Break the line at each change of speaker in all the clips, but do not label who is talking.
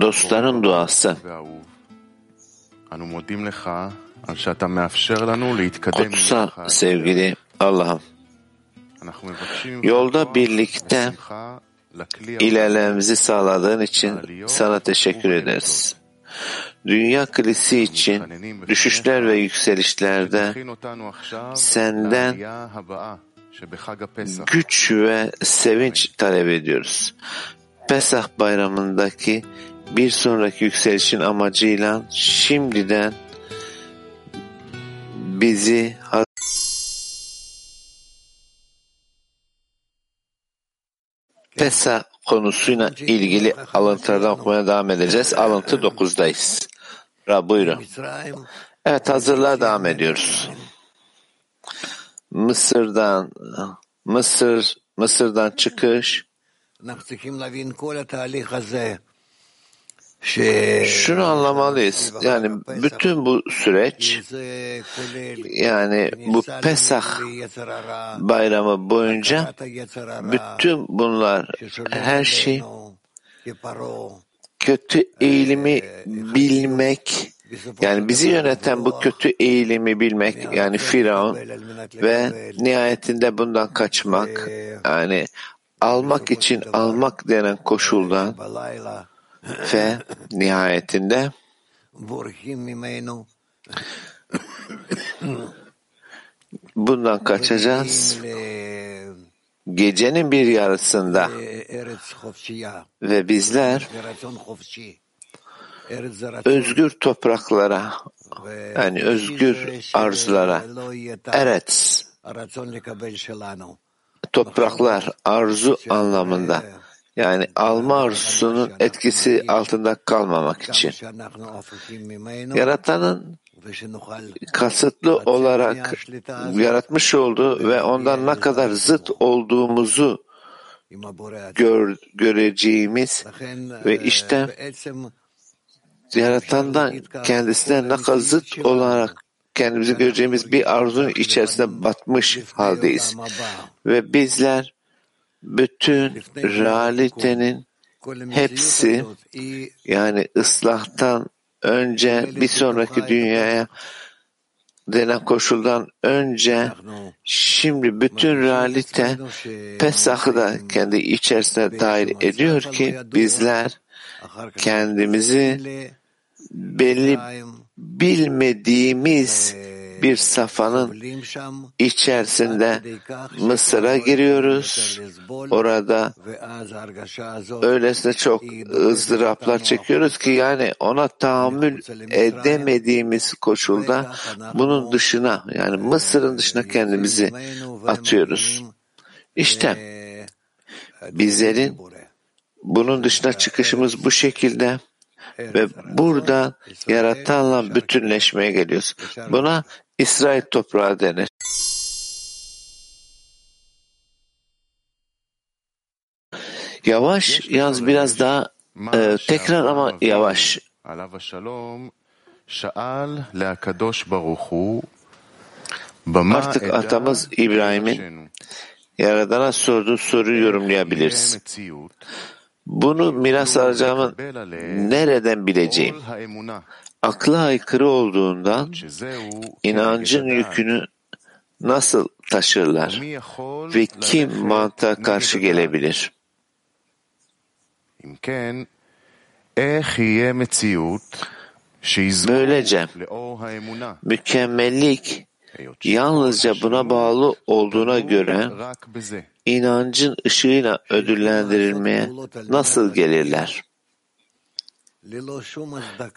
Dostların duası. Kutsal sevgili Allah'ım, yolda birlikte ilerlememizi sağladığın için sana teşekkür ederiz. Dünya kilisi için düşüşler ve yükselişlerde senden güç ve sevinç talep ediyoruz. Pesah bayramındaki bir sonraki yükselişin amacıyla şimdiden bizi Pesah konusuyla ilgili alıntılardan okumaya devam edeceğiz. Alıntı 9'dayız. Rab buyurun. Evet hazırlığa devam ediyoruz. Mısır'dan Mısır Mısır'dan çıkış şunu anlamalıyız. Yani bütün bu süreç yani bu Pesah bayramı boyunca bütün bunlar her şey kötü eğilimi bilmek yani bizi yöneten bu kötü eğilimi bilmek yani Firavun ve nihayetinde bundan kaçmak yani almak için almak denen koşuldan ve nihayetinde bundan kaçacağız. Gecenin bir yarısında ve bizler özgür topraklara yani özgür arzulara evet topraklar arzu anlamında yani alma arzusunun etkisi altında kalmamak için. Yaratanın kasıtlı olarak yaratmış olduğu ve ondan ne kadar zıt olduğumuzu gör, göreceğimiz ve işte yaratandan kendisine ne kadar zıt olarak kendimizi göreceğimiz bir arzunun içerisine batmış haldeyiz. Ve bizler bütün realitenin hepsi yani ıslahtan önce bir sonraki dünyaya denen koşuldan önce şimdi bütün realite Pesah'ı da kendi içerisine dahil ediyor ki bizler kendimizi belli bilmediğimiz bir safanın içerisinde Mısır'a giriyoruz. Orada öylesine çok ızdıraplar çekiyoruz ki yani ona tahammül edemediğimiz koşulda bunun dışına yani Mısır'ın dışına kendimizi atıyoruz. İşte bizlerin bunun dışına çıkışımız bu şekilde ve burada yaratanla bütünleşmeye geliyoruz. Buna İsrail toprağı denir. Yavaş, yalnız biraz daha e, tekrar ama yavaş. Artık atamız İbrahim'in Yaradan'a sorduğu soruyu yorumlayabiliriz. Bunu miras alacağımı nereden bileceğim? Akla aykırı olduğundan inancın yükünü nasıl taşırlar ve kim mantığa karşı gelebilir? Böylece mükemmellik yalnızca buna bağlı olduğuna göre inancın ışığıyla ödüllendirilmeye nasıl gelirler?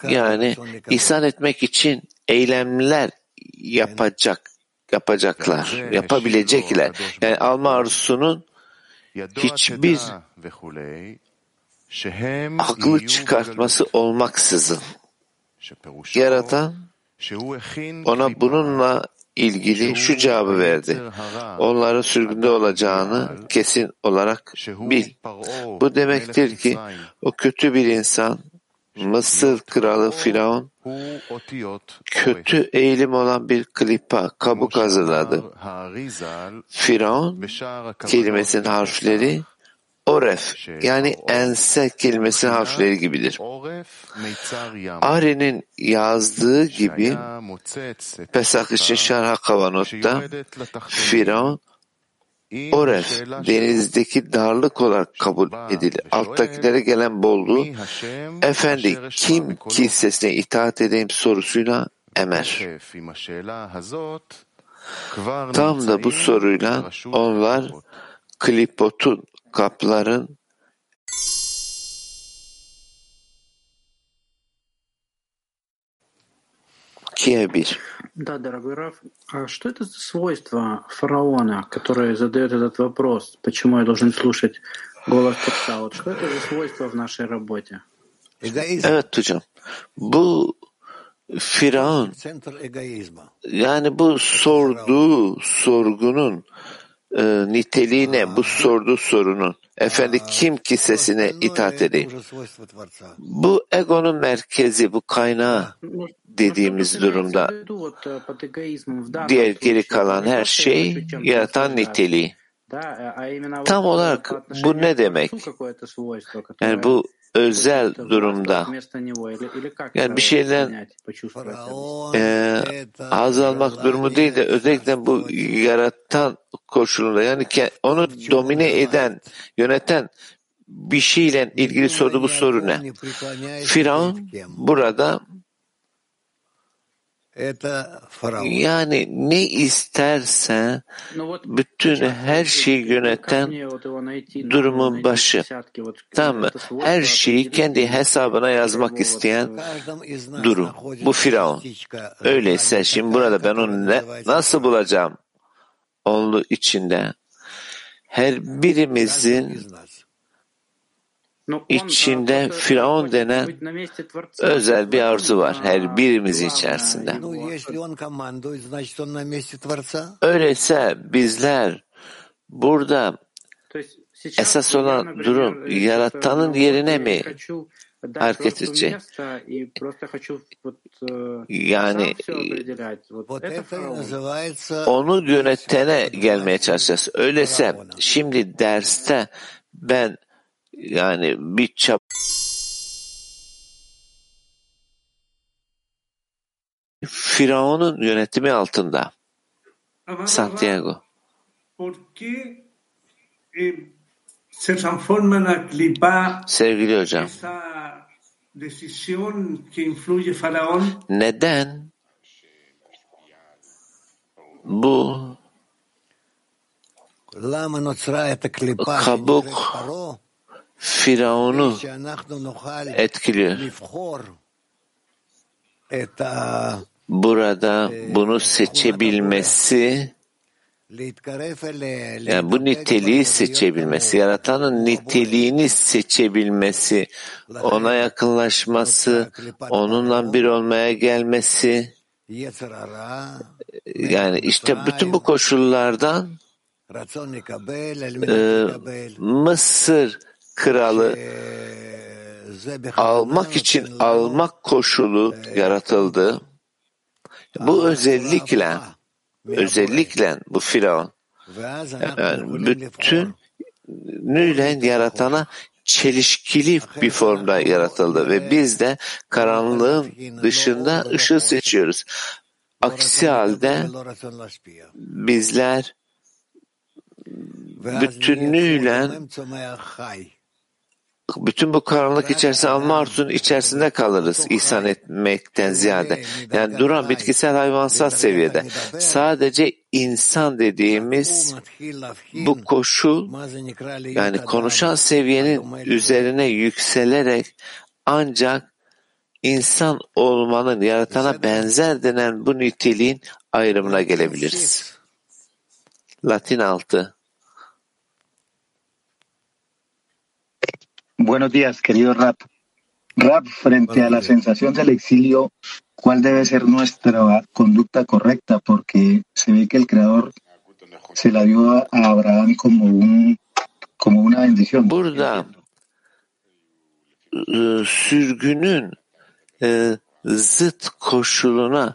Yani ihsan etmek için eylemler yapacak yapacaklar, yapabilecekler. Yani alma arzusunun hiçbir aklı çıkartması olmaksızın yaratan ona bununla ilgili şu cevabı verdi. Onların sürgünde olacağını kesin olarak bil. Bu demektir ki o kötü bir insan Mısır kralı Firavun kötü eğilim olan bir klipa kabuk hazırladı. Firavun kelimesinin harfleri Oref yani ense kelimesi harfleri gibidir. Ari'nin yazdığı gibi Pesach için Şerha Kavanot'ta Firavun Oref denizdeki darlık olarak kabul edilir. Alttakilere gelen bolluğu efendi kim kissesine itaat edeyim sorusuyla emer. Tam da bu soruyla onlar klipotun kapların 1.
Да, дорогой Раф, а что это за свойство фараона, который задает этот вопрос, почему я должен слушать голос Творца? Вот что это за свойство в нашей работе?
Evet hocam. Bu Firavun yani bu sorduğu sorgunun e, niteliği ne? Bu sorduğu sorunun. Efendi kim ki sesine itaat edeyim? Bu egonun merkezi, bu kaynağı dediğimiz durumda diğer geri kalan her şey yaratan niteliği. Tam olarak bu ne demek? Yani bu özel durumda yani bir şeyden e, haz almak durumu değil de özellikle bu yaratan koşulunda yani onu domine eden, yöneten bir şeyle ilgili sordu bu soru ne? Firavun burada yani ne isterse bütün her şeyi yöneten durumun başı. Tamam mı? Her şeyi kendi hesabına yazmak isteyen durum. Bu Firavun. Öyleyse şimdi burada ben onu ne, nasıl bulacağım? Onun içinde her birimizin içinde Firavun denen özel bir arzu var her birimiz içerisinde. Öyleyse bizler burada esas olan durum yaratanın yerine mi hareket edecek? Yani onu yönetene gelmeye çalışacağız. Öyleyse şimdi derste ben yani bir çap Firavun'un yönetimi altında. Santiago. Sevgili hocam. Neden bu kabuk Firavun'u etkiliyor. Burada bunu seçebilmesi yani bu niteliği seçebilmesi, yaratanın niteliğini seçebilmesi, ona yakınlaşması, onunla bir olmaya gelmesi, yani işte bütün bu koşullardan e, Mısır kralı almak için almak koşulu yaratıldı. Bu özellikle özellikle bu Firavun yani bütün nüyle yaratana çelişkili bir formda yaratıldı ve biz de karanlığın dışında ışığı seçiyoruz. Aksi halde bizler bütünlüğüyle bütün bu karanlık içerisinde alma arzusunun içerisinde kalırız ihsan etmekten ziyade. Yani duran bitkisel hayvansal seviyede. Sadece insan dediğimiz bu koşul yani konuşan seviyenin üzerine yükselerek ancak insan olmanın yaratana benzer denen bu niteliğin ayrımına gelebiliriz. Latin 6
Buenos días, querido Rap. Rap, frente a la sensación del exilio, ¿cuál debe ser nuestra conducta correcta? Porque se ve que el Creador se la dio a Abraham como, un, como una bendición.
Burada sürgünün e, zıt koşuluna e,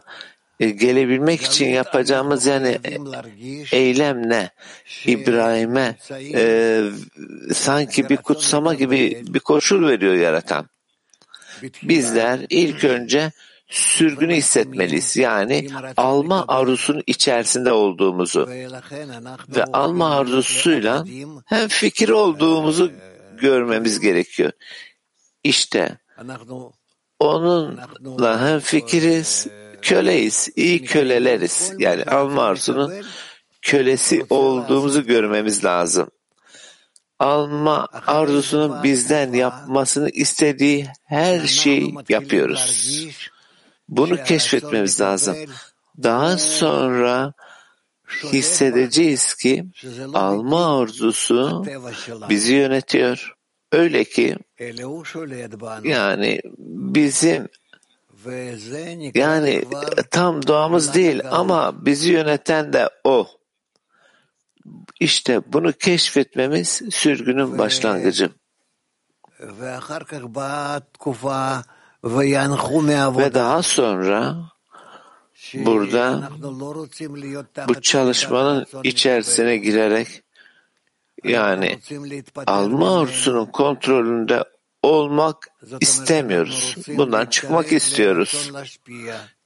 gelebilmek için yapacağımız yani eylem ne? İbrahim'e e, sanki bir kutsama gibi bir koşul veriyor yaratan. Bizler ilk önce sürgünü hissetmeliyiz. Yani alma arzusunun içerisinde olduğumuzu ve alma arzusuyla hem fikir olduğumuzu görmemiz gerekiyor. İşte onunla hem fikiriz, köleyiz, iyi köleleriz. Yani alma arzusunun kölesi olduğumuzu görmemiz lazım. Alma arzusunun bizden yapmasını istediği her şeyi yapıyoruz. Bunu keşfetmemiz lazım. Daha sonra hissedeceğiz ki alma arzusu bizi yönetiyor. Öyle ki yani bizim yani tam doğamız değil ama bizi yöneten de o. İşte bunu keşfetmemiz sürgünün başlangıcı. Ve daha sonra burada bu çalışmanın içerisine girerek yani alma arzusunun kontrolünde olmak istemiyoruz. Bundan çıkmak istiyoruz.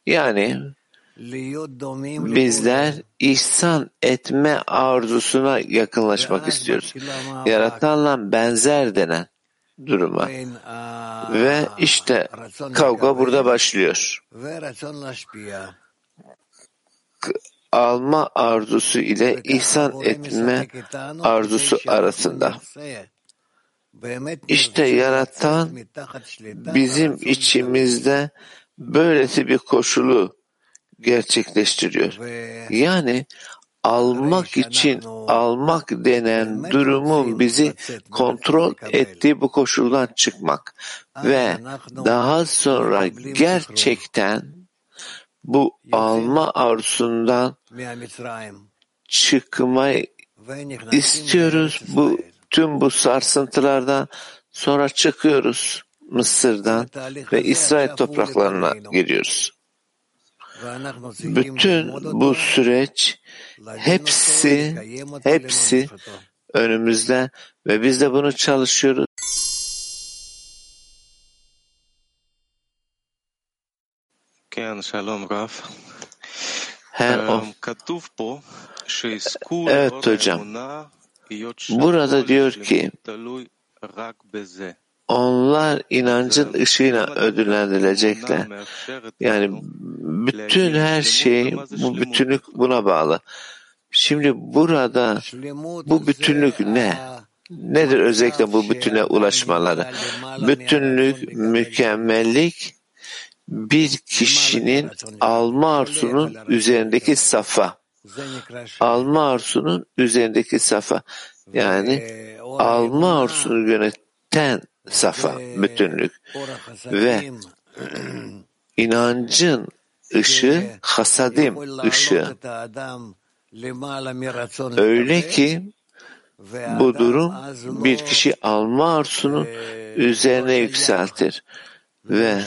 Yani bizler ihsan etme arzusuna yakınlaşmak istiyoruz. Yaratanla benzer denen duruma. Ve işte kavga burada başlıyor. Alma arzusu ile ihsan etme arzusu arasında. İşte yaratan bizim içimizde böylesi bir koşulu gerçekleştiriyor. Yani almak için almak denen durumun bizi kontrol ettiği bu koşuldan çıkmak ve daha sonra gerçekten bu alma arzusundan çıkmayı istiyoruz. Bu tüm bu sarsıntılardan sonra çıkıyoruz Mısır'dan ve İsrail topraklarına giriyoruz. Bütün bu süreç hepsi hepsi önümüzde ve biz de bunu çalışıyoruz. Her o. Evet hocam. Burada diyor ki onlar inancın ışığıyla ödüllendirilecekler. Yani bütün her şey bu bütünlük buna bağlı. Şimdi burada bu bütünlük ne? Nedir özellikle bu bütüne ulaşmaları? Bütünlük, mükemmellik bir kişinin alma arzusunun üzerindeki safa. Alma arzusunun üzerindeki safa. Yani alma arzusunu yöneten safa, bütünlük ve inancın ışığı, hasadim ışığı. Öyle ki bu durum bir kişi alma arzusunu üzerine yükseltir ve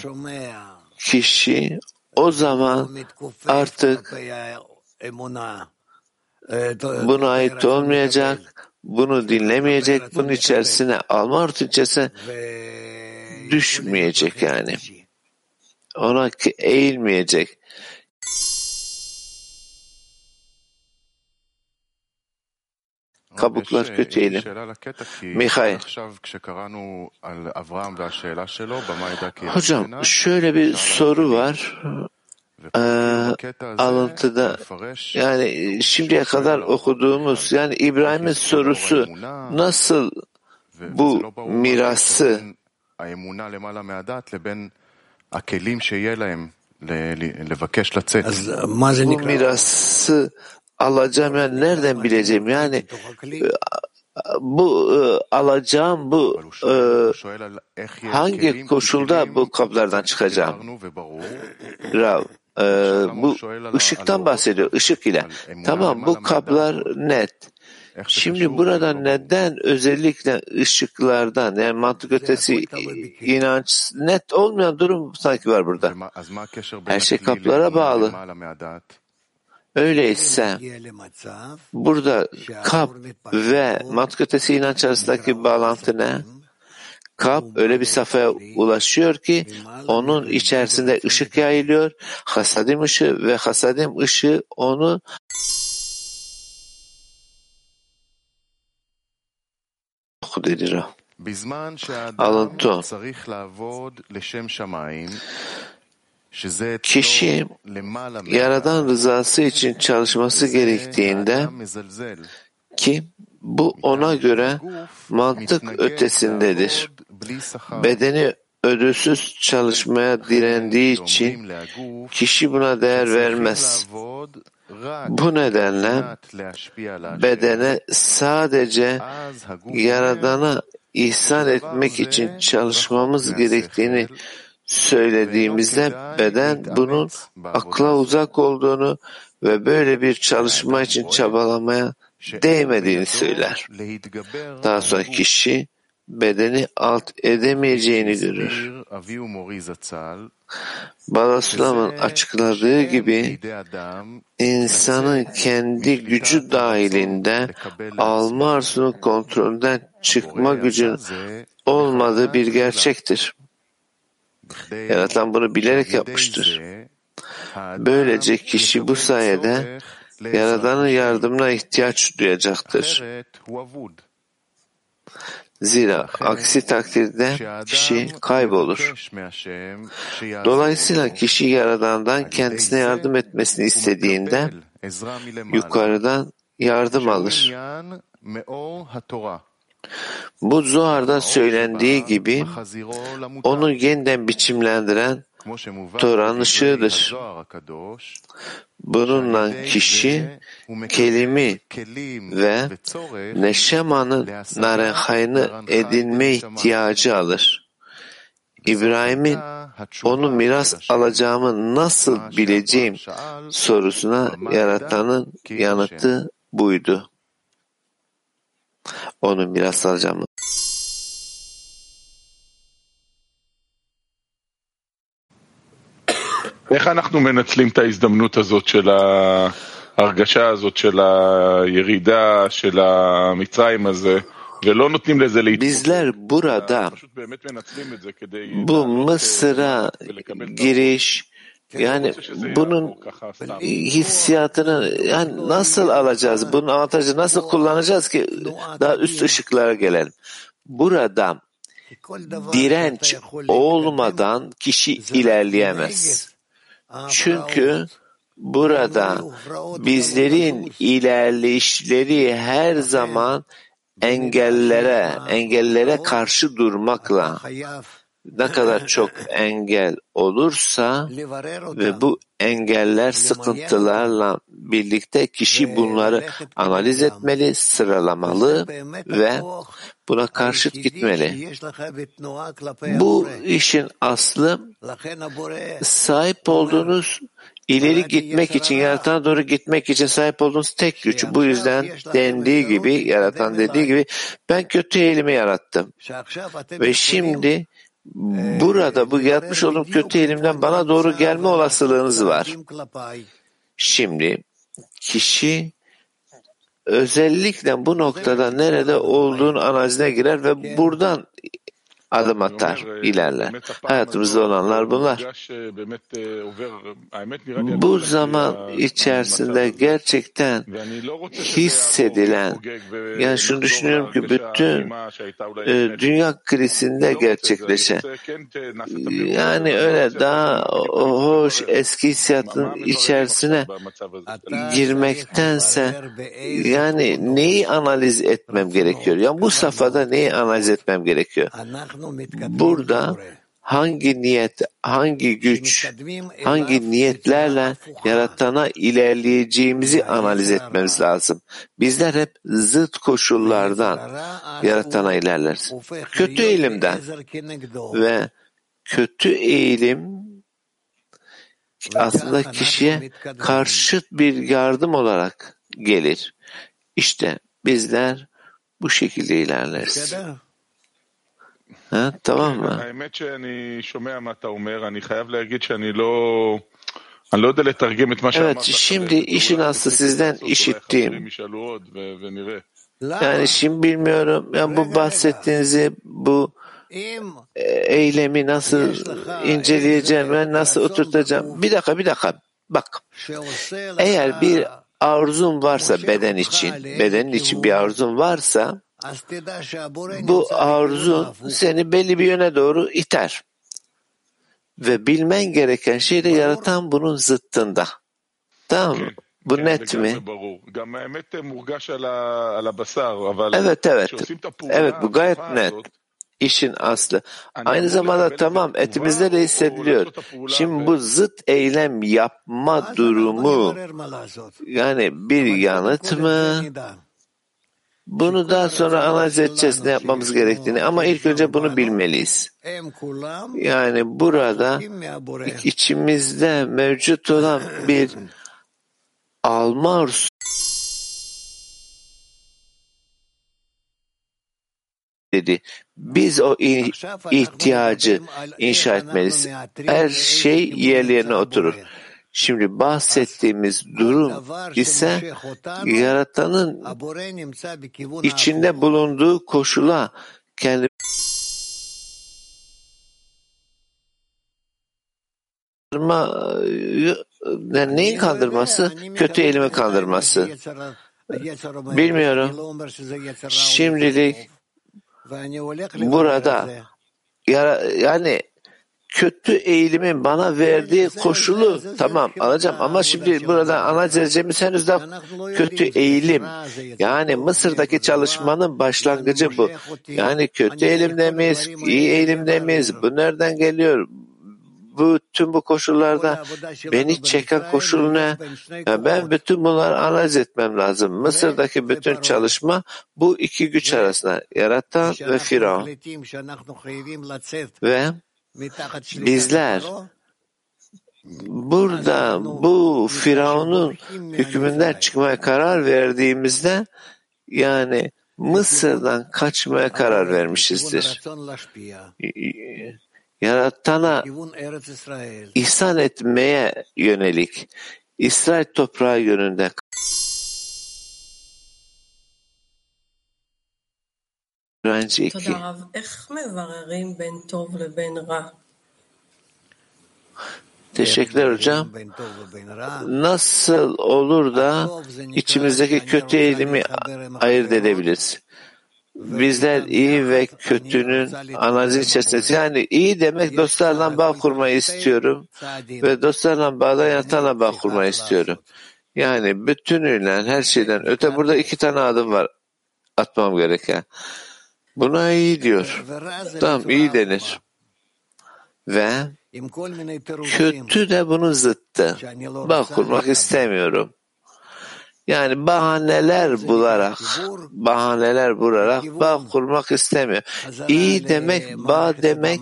kişi o zaman artık buna ait olmayacak, bunu dinlemeyecek, bunun içerisine alma içerisine düşmeyecek yani. Ona eğilmeyecek. kabuklar kötüyelim. Mihail. Hocam şöyle bir soru var. Ee, alıntıda. Yani şimdiye kadar okuduğumuz yani İbrahim'in sorusu nasıl bu mirası bu mirası alacağım yani nereden bileceğim? Yani bu alacağım bu hangi koşulda bu kaplardan çıkacağım? Rav bu ışıktan bahsediyor ışık ile. Tamam bu kaplar net. Şimdi burada neden özellikle ışıklardan yani mantık ötesi inanç net olmayan durum sanki var burada. Her şey kaplara bağlı. Öyleyse burada kap ve mantık ötesi inanç arasındaki bağlantı ne? Kap öyle bir safhaya ulaşıyor ki onun içerisinde ışık yayılıyor. Hasadim ışığı ve hasadim ışığı onu Alıntı Kişi Yaradan rızası için çalışması gerektiğinde ki bu ona göre mantık ötesindedir. Bedeni ödülsüz çalışmaya direndiği için kişi buna değer vermez. Bu nedenle bedene sadece Yaradan'a ihsan etmek için çalışmamız gerektiğini söylediğimizde beden bunun akla uzak olduğunu ve böyle bir çalışma için çabalamaya değmediğini söyler. Daha sonra kişi bedeni alt edemeyeceğini görür. Balaslam'ın açıkladığı gibi insanın kendi gücü dahilinde alma arzusunun kontrolden çıkma gücün olmadığı bir gerçektir. Yaratan bunu bilerek yapmıştır. Böylece kişi bu sayede Yaradan'ın yardımına ihtiyaç duyacaktır. Zira aksi takdirde kişi kaybolur. Dolayısıyla kişi Yaradan'dan kendisine yardım etmesini istediğinde yukarıdan yardım alır. Bu Zohar'da söylendiği gibi onu yeniden biçimlendiren Tora'nın ışığıdır. Bununla kişi kelimi ve neşemanın narenhayını edinme ihtiyacı alır. İbrahim'in onu miras alacağımı nasıl bileceğim sorusuna yaratanın yanıtı buydu. Onu miras alacağımı
איך אנחנו מנצלים את ההזדמנות הזאת של ההרגשה הזאת של הירידה של המצרים הזה ולא notnim leze
Bizler burada bu Mısır'a giriş yani bunun hissiyatını yani nasıl alacağız? Bunun avantajı nasıl kullanacağız ki daha üst ışıklara gelelim? Burada direnç olmadan kişi ilerleyemez. Çünkü burada bizlerin ilerleyişleri her zaman engellere, engellere karşı durmakla ne kadar çok engel olursa ve bu engeller sıkıntılarla birlikte kişi bunları analiz etmeli, sıralamalı ve buna karşıt gitmeli. Bu işin aslı sahip olduğunuz ileri gitmek için, yaratana doğru gitmek için sahip olduğunuz tek güç. Bu yüzden dendiği gibi, yaratan dediği gibi ben kötü eğilimi yarattım. Ve şimdi burada bu yapmış olduğum kötü eğilimden bana doğru gelme olasılığınız var. Şimdi kişi özellikle bu noktada nerede olduğunu analizine girer ve buradan adım atar, ilerler. Hayatımızda olanlar bunlar. Bu zaman içerisinde gerçekten hissedilen, yani şunu düşünüyorum ki bütün e, dünya krizinde gerçekleşen, yani öyle daha hoş eski hissiyatın içerisine girmektense yani neyi analiz etmem gerekiyor? Yani bu safhada neyi analiz etmem gerekiyor? Burada hangi niyet, hangi güç, hangi niyetlerle yaratana ilerleyeceğimizi analiz etmemiz lazım. Bizler hep zıt koşullardan yaratana ilerleriz. Kötü eğilimden ve kötü eğilim aslında kişiye karşıt bir yardım olarak gelir. İşte bizler bu şekilde ilerleriz. Ha, tamam mı?
האמת שאני שומע מה אתה אומר, אני חייב להגיד שאני לא... אני לא יודע לתרגם את מה שאמרת.
Evet, şimdi işin aslı sizden işittiğim. Yani şimdi bilmiyorum, yani bu bahsettiğinizi, bu e, eylemi nasıl inceleyeceğim, ben nasıl oturtacağım. Bir dakika, bir dakika. Bak, eğer bir arzun varsa beden için, bedenin için bir arzun varsa, bu arzun seni belli bir yöne doğru iter. Ve bilmen gereken şey de yaratan bunun zıttında. Tamam mı? Bu net mi? Evet evet. Evet bu gayet net. İşin aslı. Aynı zamanda tamam etimizde de hissediliyor. Şimdi bu zıt eylem yapma durumu yani bir yanıt mı? Bunu daha sonra analiz edeceğiz ne yapmamız gerektiğini ama ilk önce bunu bilmeliyiz. Yani burada içimizde mevcut olan bir alma arzusu dedi. Biz o ihtiyacı inşa etmeliyiz. Her şey yerlerine oturur. Şimdi bahsettiğimiz durum ise yaratanın içinde bulunduğu koşula kendi yani neyin kandırması? Kötü elimi kandırması. Bilmiyorum. Şimdilik burada yani kötü eğilimin bana verdiği koşulu tamam alacağım ama şimdi burada analiz edeceğimiz henüz de kötü eğilim. Yani Mısır'daki çalışmanın başlangıcı bu. Yani kötü eğilimde miyiz, iyi eğilimde miyiz? Bu nereden geliyor? Bu tüm bu koşullarda beni çeken koşul ne? Yani ben bütün bunları analiz etmem lazım. Mısır'daki bütün çalışma bu iki güç arasında yaratan ve Firavun. Ve bizler burada bu Firavun'un hükmünden çıkmaya karar verdiğimizde yani Mısır'dan kaçmaya karar vermişizdir. Yaratana ihsan etmeye yönelik İsrail toprağı yönünde öğrenci iki. Teşekkürler hocam. Nasıl olur da içimizdeki kötü eğilimi ayırt edebiliriz? Bizler iyi ve kötünün analizi içerisinde. Yani iyi demek dostlarla bağ kurmayı istiyorum ve dostlarla bağda yatana bağ kurmayı istiyorum. Yani bütünüyle her şeyden öte burada iki tane adım var atmam gereken. Buna iyi diyor. Tamam iyi denir. Ve kötü de bunun zıttı. Bağ kurmak istemiyorum. Yani bahaneler bularak, bahaneler bularak bağ kurmak istemiyor. İyi demek, bağ demek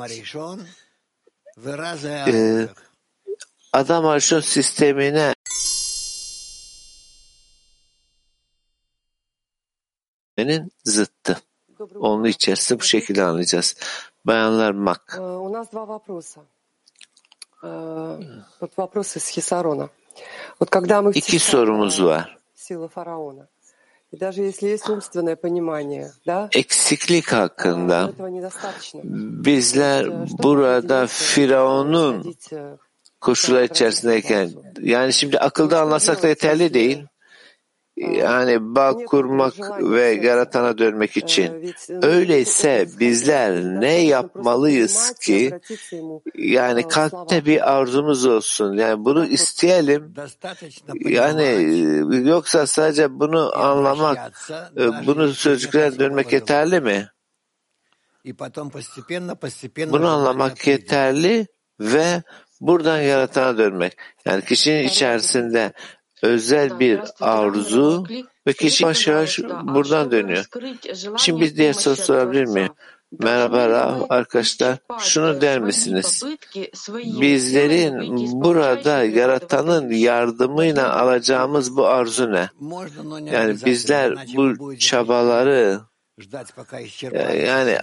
e, adam arşon sistemine zıttı Onun içerisinde bu şekilde anlayacağız. Bayanlar mak.
У нас два вопроса. Вот вопрос из Хисарона. Вот когда мы
İki sorumuz var.
силы фараона, и даже если есть умственное понимание, да,
eksiklik hakkında bizler burada Firavun'un koşullar içerisindeyken yani şimdi akılda anlasak da yeterli değil. Yani bağ kurmak ve yaratana dönmek için. Öyleyse bizler ne yapmalıyız ki yani kalpte bir arzumuz olsun. Yani bunu isteyelim. Yani yoksa sadece bunu anlamak, bunu sözcüklere dönmek yeterli mi? Bunu anlamak yeterli ve buradan yaratana dönmek. Yani kişinin içerisinde özel bir arzu ve kişi yavaş yavaş buradan dönüyor. Şimdi bir diğer soru sorabilir miyim? Merhaba Rav arkadaşlar. Şunu der misiniz? Bizlerin burada yaratanın yardımıyla alacağımız bu arzu ne? Yani bizler bu çabaları yani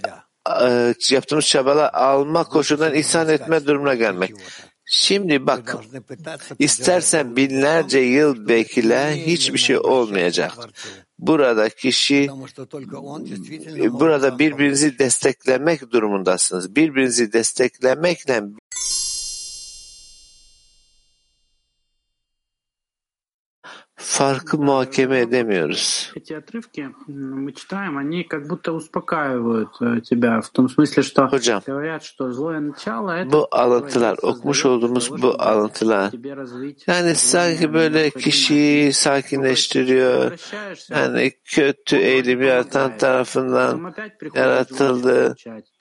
e, yaptığımız çabalar alma koşulundan ihsan etme durumuna gelmek. Şimdi bak, istersen binlerce yıl bekle, hiçbir şey olmayacak. Burada kişi, burada birbirinizi desteklemek durumundasınız. Birbirinizi desteklemekle farkı muhakeme edemiyoruz. Hocam, bu alıntılar, okumuş olduğumuz bu alıntılar, yani sanki böyle kişiyi sakinleştiriyor, yani kötü eğilimi yaratan tarafından yaratıldı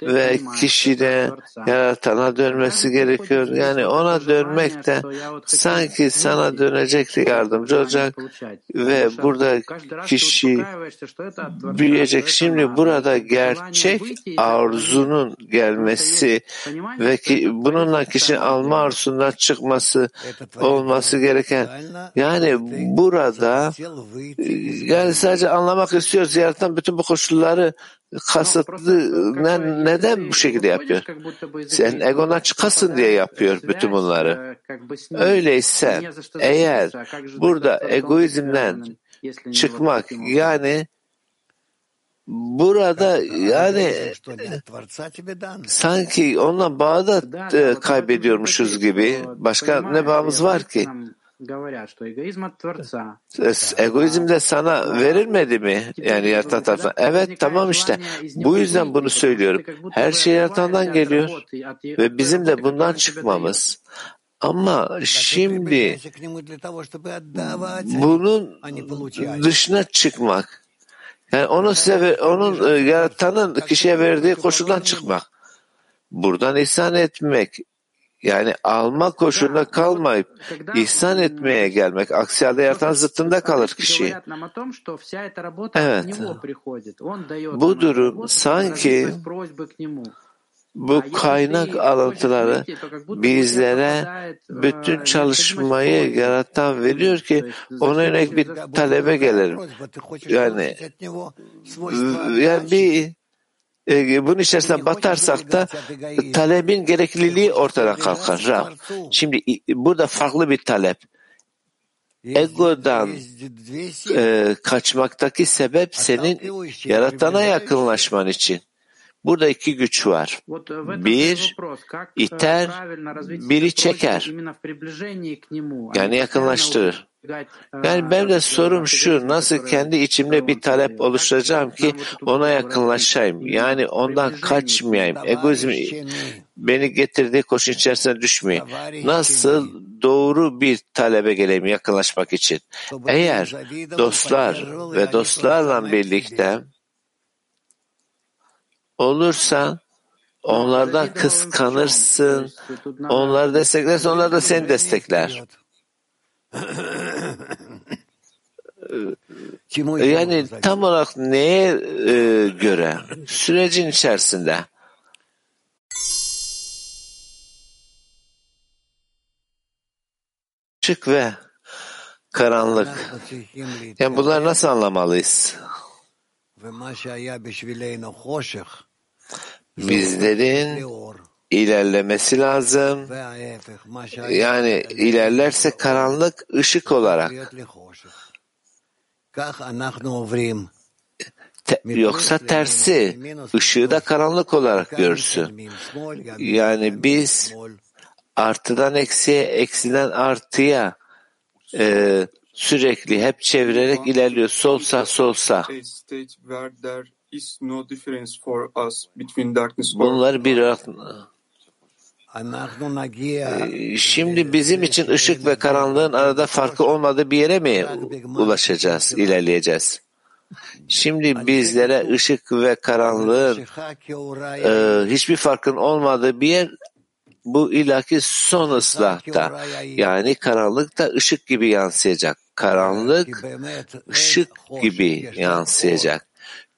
ve kişide yaratana dönmesi gerekiyor. Yani ona dönmek de sanki sana dönecek yardımcı olacak ve burada kişi büyüyecek. Şimdi burada gerçek arzunun gelmesi ve ki, bununla kişinin alma arzusundan çıkması olması gereken. yani burada yani sadece anlamak istiyoruz. Yaratan bütün bu koşulları kasıtlı ne, neden bu şekilde yapıyor? Sen egona çıkasın diye yapıyor bütün bunları. Öyleyse eğer burada egoizmden çıkmak yani burada yani sanki onunla bağı da e, kaybediyormuşuz gibi. Başka ne bağımız var ki? Egoizm de sana verilmedi mi? Yani yaratan tarafından. Evet tamam işte. Bu yüzden bunu söylüyorum. Her şey yaratandan geliyor. Ve bizim de bundan çıkmamız. Ama şimdi bunun dışına çıkmak, yani onu size, onun yaratanın kişiye verdiği koşuldan çıkmak, buradan ihsan etmek, yani alma koşuluna kalmayıp ihsan etmeye gelmek, aksi halde yaratan zıttında kalır kişi. Evet. Bu durum sanki bu kaynak alıntıları bizlere bütün çalışmayı yaratan veriyor ki ona yönelik bir talebe gelelim. Yani, yani bir e, bunun içerisine batarsak da talebin gerekliliği ortadan kalkar. Şimdi burada farklı bir talep. Egodan e, kaçmaktaki sebep senin yaratana yakınlaşman için. Burada iki güç var. Bir iter, biri çeker. Yani yakınlaştırır. Yani benim de sorum şu, nasıl kendi içimde bir talep oluşturacağım ki ona yakınlaşayım. Yani ondan kaçmayayım. Egoizm beni getirdiği koşun içerisine düşmeyeyim. Nasıl doğru bir talebe geleyim yakınlaşmak için. Eğer dostlar ve dostlarla birlikte olursa onlardan kıskanırsın, onları desteklersin, onlar da seni destekler. Yani tam olarak neye e, göre? Sürecin içerisinde. Işık ve karanlık. Yani bunları nasıl anlamalıyız? Bizlerin ilerlemesi lazım. Yani ilerlerse karanlık ışık olarak. Yoksa tersi, ışığı da karanlık olarak görsün. Yani biz artıdan eksiye, eksiden artıya e, sürekli hep çevirerek ilerliyor. Sol sağ, sol sağ. Bunlar bir Şimdi bizim için ışık ve karanlığın arada farkı olmadığı bir yere mi ulaşacağız, ilerleyeceğiz? Şimdi bizlere ışık ve karanlığın e, hiçbir farkın olmadığı bir yer bu ilaki son ıslahta. Yani karanlık da ışık gibi yansıyacak. Karanlık ışık gibi yansıyacak.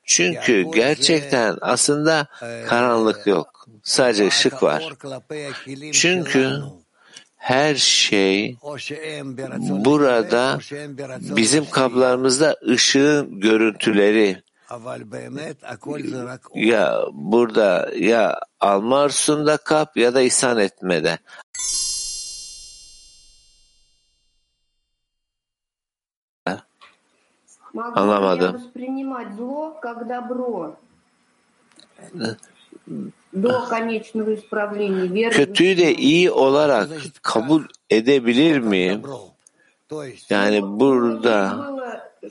Çünkü gerçekten aslında karanlık yok. Sadece ışık var. Çünkü her şey burada bizim kaplarımızda ışığın görüntüleri ya burada ya alma arzusunda kap ya da ihsan etmede. Anlamadım. Kötüyü de iyi olarak kabul edebilir miyim? Yani burada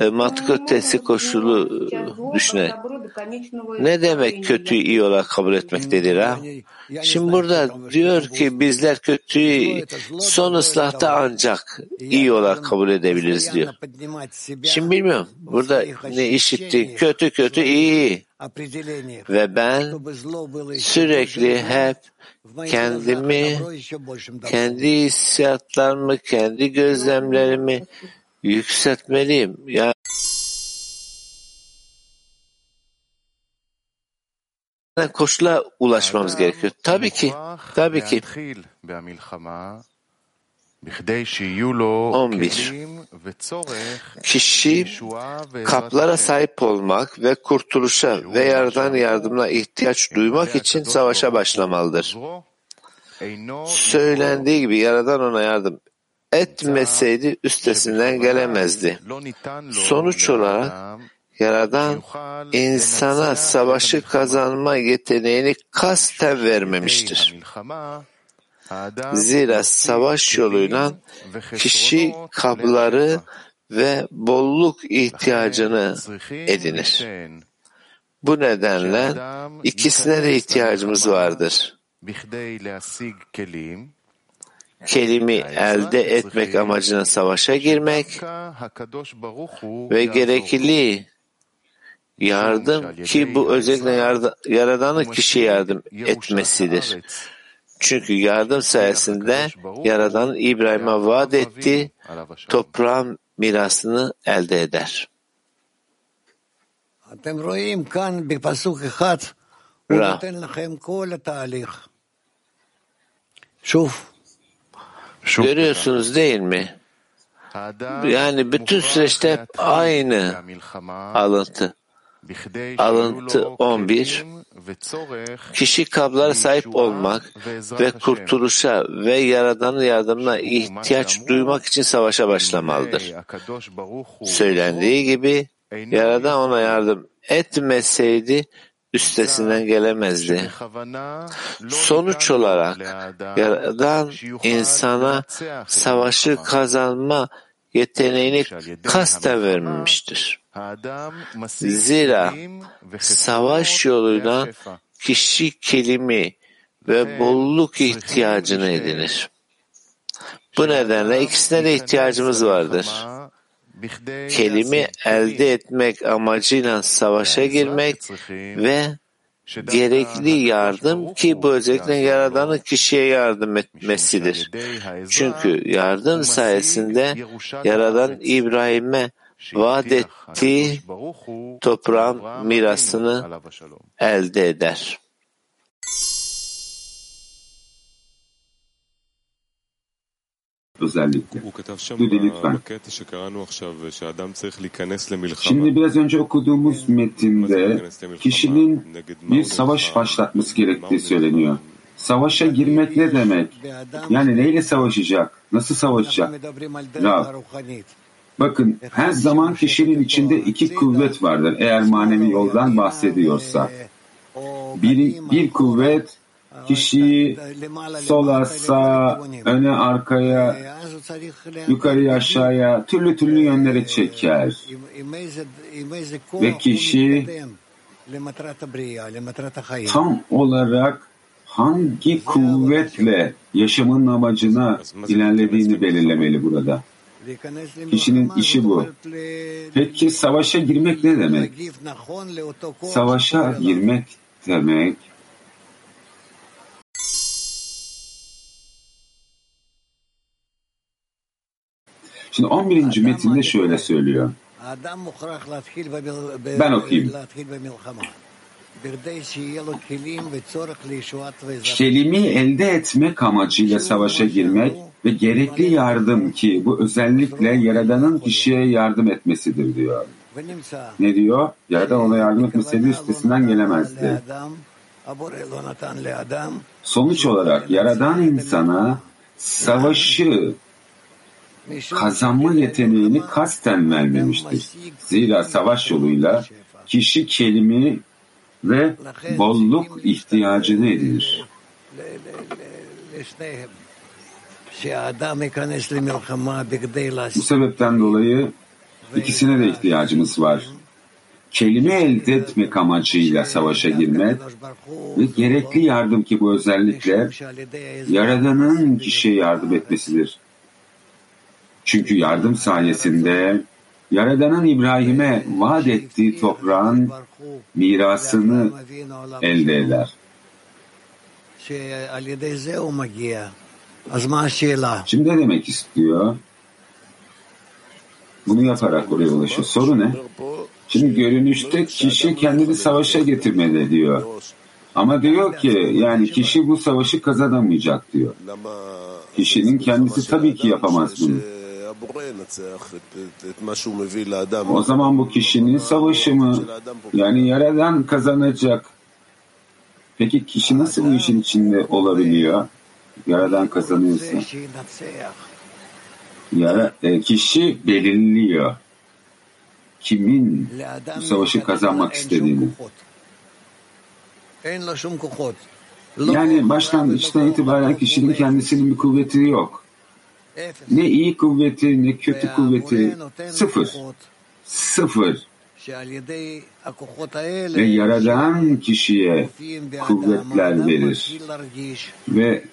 e, ötesi koşulu düşünerek. Ne demek kötüyü iyi olarak kabul etmektedir ha? Şimdi burada diyor ki bizler kötüyü son ıslahta ancak iyi olarak kabul edebiliriz diyor. Şimdi bilmiyorum. Burada ne işitti? Kötü kötü iyi. Ve ben sürekli hep kendimi, kendi hissiyatlarımı, kendi gözlemlerimi yükseltmeliyim. Yani koşula ulaşmamız gerekiyor. Tabii ki, tabii ki. 11. Kişi kaplara sahip olmak ve kurtuluşa ve yardan yardımına ihtiyaç duymak için savaşa başlamalıdır. Söylendiği gibi Yaradan ona yardım etmeseydi üstesinden gelemezdi. Sonuç olarak Yaradan insana savaşı kazanma yeteneğini kasten vermemiştir. Zira savaş yoluyla kişi kabları ve bolluk ihtiyacını edinir. Bu nedenle ikisine de ihtiyacımız vardır. Kelimi elde etmek amacına savaşa girmek ve gerekli yardım ki bu özellikle yardım, Yaradan'ın kişiye yardım etmesidir. Çünkü yardım sayesinde Yaradan İbrahim'e vaat etti, toprağın mirasını elde eder. Ra. Görüyorsunuz değil mi? Yani bütün süreçte hep aynı alıntı. Alıntı 11 Kişi kablara sahip olmak ve kurtuluşa ve Yaradan'ın yardımına ihtiyaç duymak için savaşa başlamalıdır. Söylendiği gibi Yaradan ona yardım etmeseydi üstesinden gelemezdi. Sonuç olarak Yaradan insana savaşı kazanma yeteneğini kasten vermemiştir. Zira savaş yoluyla kişi kelimi ve bolluk ihtiyacını edinir. Bu nedenle ikisine de ihtiyacımız vardır. Kelimi elde etmek amacıyla savaşa girmek ve gerekli yardım ki bu özellikle Yaradan'ın kişiye yardım etmesidir. Çünkü yardım sayesinde Yaradan İbrahim'e vaat ettiği toprağın mirasını elde eder.
Özellikle. Dudi lütfen. Şimdi biraz önce okuduğumuz metinde kişinin bir savaş başlatması gerektiği söyleniyor. Savaşa girmek ne demek? Yani neyle savaşacak? Nasıl savaşacak? Rab, Bakın her zaman kişinin içinde iki kuvvet vardır eğer manevi yoldan bahsediyorsa. Bir, bir kuvvet kişiyi sola, sağa, öne, arkaya, yukarıya, aşağıya, türlü türlü yönlere çeker. Ve kişi tam olarak hangi kuvvetle yaşamın amacına ilerlediğini belirlemeli burada. Kişinin işi bu. Peki savaşa girmek ne demek? Savaşa girmek demek Şimdi 11. metinde şöyle söylüyor. Ben okuyayım. Kelimi elde etmek amacıyla savaşa girmek ve gerekli yardım ki bu özellikle Yaradan'ın kişiye yardım etmesidir diyor. Ne diyor? Yaradan ona yardım etmeseydi üstesinden gelemezdi. Sonuç olarak Yaradan insana savaşı kazanma yeteneğini kasten vermemiştir. Zira savaş yoluyla kişi kelimi ve bolluk ihtiyacını edinir. Bu sebepten dolayı ikisine de ihtiyacımız var. Kelime elde etmek amacıyla savaşa girmek ve gerekli yardım ki bu özellikle Yaradan'ın kişiye yardım etmesidir. Çünkü yardım sayesinde Yaradan'ın İbrahim'e vaat ettiği toprağın mirasını elde eder. Şimdi ne demek istiyor? Bunu yaparak oraya ulaşıyor. Soru ne? Şimdi görünüşte kişi kendini savaşa getirmeli diyor. Ama diyor ki yani kişi bu savaşı kazanamayacak diyor. Kişinin kendisi tabii ki yapamaz bunu. O zaman bu kişinin savaşı mı? Yani yaradan kazanacak. Peki kişi nasıl bu işin içinde olabiliyor? Yaradan kazanıyorsa. Yara, e, kişi belirliyor. Kimin bu savaşı kazanmak istediğini. Yani başlangıçtan itibaren kişinin kendisinin bir kuvveti yok. Ne iyi kuvveti ne kötü kuvveti sıfır. Sıfır. Ve yaradan kişiye kuvvetler verir. Ve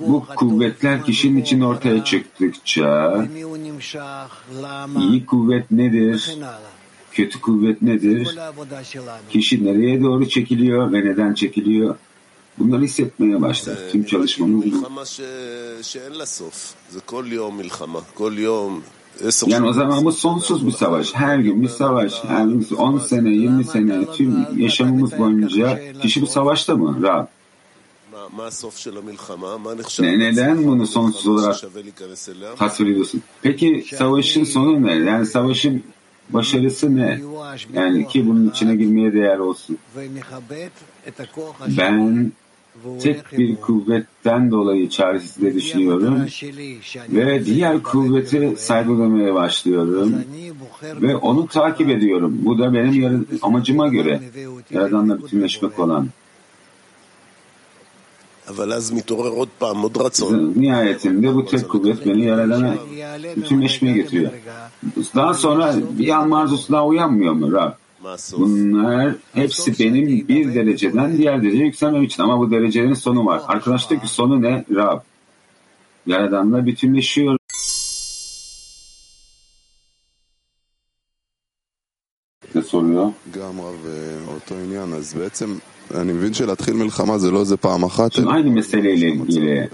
bu kuvvetler kişinin için ortaya çıktıkça iyi kuvvet nedir? Kötü kuvvet nedir? Kişi nereye doğru çekiliyor ve neden çekiliyor? Bunları hissetmeye başlar. Tüm çalışmamız bu. Yani o zaman bu sonsuz bir savaş. Her gün bir savaş. Her gün 10 sene, 20 sene, tüm yaşamımız boyunca kişi bu savaşta mı? Rab. Ne, neden bunu sonsuz olarak tasvir ediyorsun? Peki savaşın sonu ne? Yani savaşın başarısı ne? Yani ki bunun içine girmeye değer olsun. Ben tek bir kuvvetten dolayı çaresizliği düşünüyorum ve diğer kuvveti saygılamaya başlıyorum ve onu takip ediyorum. Bu da benim amacıma göre Yaradan'la bütünleşmek olan. Nihayetinde bu tek kuvvet beni Yaradan'a bütünleşmeye getiriyor. Daha sonra bir an marzusu daha uyanmıyor mu Rab? Bunlar hepsi benim bir dereceden diğer dereceye yükselmem için. Ama bu derecelerin sonu var. Arkadaştaki sonu ne? Rab. Yaradanla bütünleşiyor. Ne soruyor? Aynı meseleyle ilgili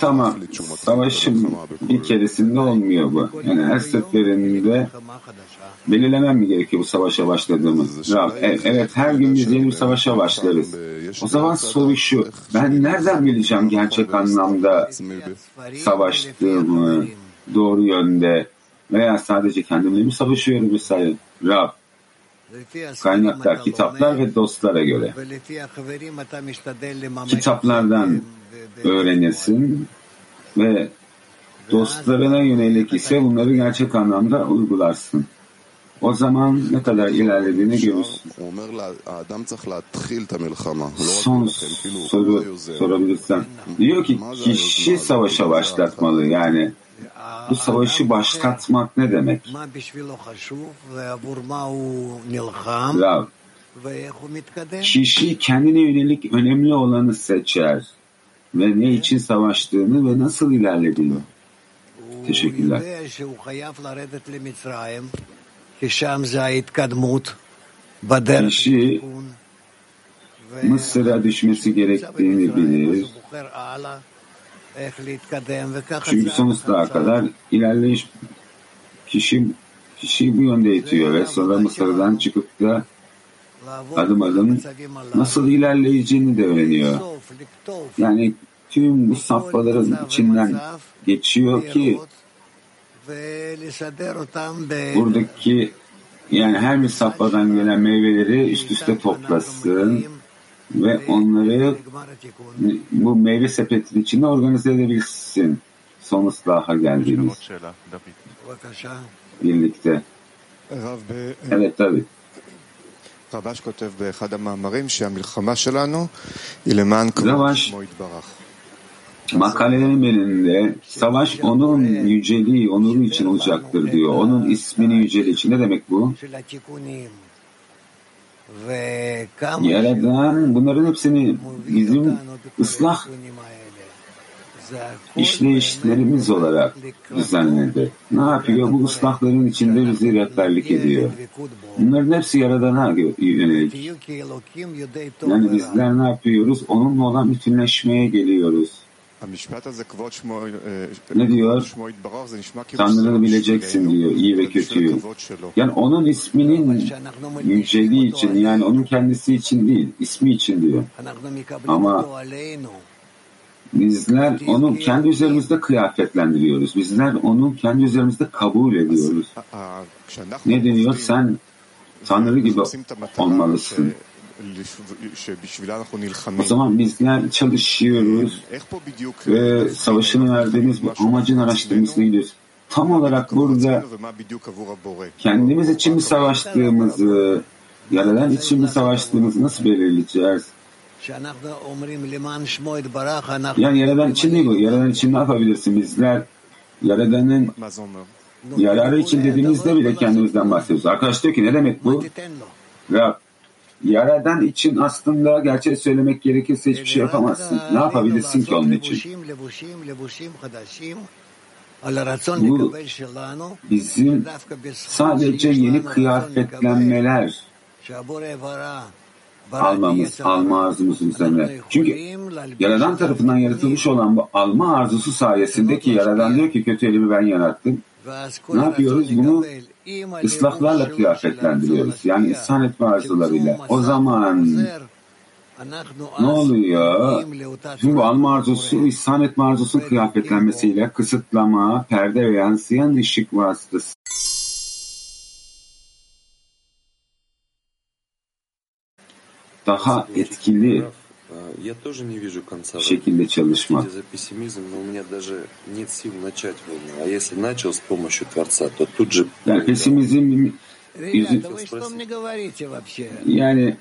tamam savaşın bir keresinde olmuyor bu. Yani her seferinde belirlemem mi gerekiyor bu savaşa başladığımız? Rab, evet her gün biz yeni bir savaşa başlarız. O zaman soru şu, ben nereden bileceğim gerçek anlamda savaştığımı doğru yönde veya sadece kendimle mi savaşıyorum vesaire? Rab, kaynaklar, kitaplar ve dostlara göre. Kitaplardan öğrenirsin ve dostlarına yönelik ise bunları gerçek anlamda uygularsın. O zaman ne kadar ilerlediğini görürsün. Son soru sorabilirsen. Diyor ki kişi savaşa başlatmalı yani bu savaşı başlatmak ne demek? Rav, kişi kendine yönelik önemli olanı seçer ve ne için savaştığını ve nasıl ilerlediğini. Teşekkürler. Kişi Mısır'a düşmesi gerektiğini bilir. Çünkü sonsuza kadar ilerleyiş kişi kişiyi bu yönde itiyor ve sonra Mısır'dan çıkıp da adım adım nasıl ilerleyeceğini de öğreniyor. Yani tüm bu safhaların içinden geçiyor ki buradaki yani her bir safhadan gelen meyveleri üst üste toplasın ve onları bu meyve sepetin içinde organize edebilsin. Son ıslaha geldiğimiz birlikte. Evet tabii.
רבש כותב באחד המאמרים שהמלחמה שלנו היא למען כבוד שמו יתברך.
Makalelerin birinde savaş onun yüceliği, onuru için olacaktır diyor. Onun ismini yüceliği için. Ne demek bu? Yaradan bunların hepsini bizim ıslah işleyişlerimiz olarak düzenledi. Ne yapıyor? Bu ıslahların içinde bizi rehberlik ediyor. Bunların hepsi Yaradan'a yönelik. Yani bizler ne yapıyoruz? Onunla olan bütünleşmeye geliyoruz. Ne diyor? Tanrı'nı bileceksin diyor, iyi ve kötüyü. Yani onun isminin yüceliği için, yani onun kendisi için değil, ismi için diyor. Ama bizler onu kendi üzerimizde kıyafetlendiriyoruz. Bizler onu kendi üzerimizde kabul ediyoruz. Ne deniyor? Sen Tanrı gibi olmalısın. O zaman bizler çalışıyoruz ve savaşını verdiğimiz bu amacın araştırmasına gidiyoruz. Tam olarak burada kendimiz için mi savaştığımızı, Yaradan için mi savaştığımızı nasıl belirleyeceğiz? Yani Yaradan için değil bu. Yaradan için ne yapabilirsin? Bizler Yaradan'ın yararı için dediğimizde bile kendimizden bahsediyoruz. Arkadaş diyor ki ne demek bu? Rab, Yaradan için aslında gerçeği söylemek gerekirse hiçbir şey yapamazsın. Ne yapabilirsin ki onun için? Bu bizim sadece yeni kıyafetlenmeler almamız, alma arzumuzun üzerine. Çünkü Yaradan tarafından yaratılmış olan bu alma arzusu sayesinde ki Yaradan diyor ki kötü elimi ben yarattım. Ne yapıyoruz? Bunu ıslahlarla kıyafetlendiriyoruz. Yani ihsan etme arzularıyla. O zaman ne oluyor? Şimdi bu alma arzusu, ihsan etme arzusunun kıyafetlenmesiyle kısıtlama, perde ve yansıyan ışık vasıtası. daha etkili şekilde çalışmak. Yani pesimizm yani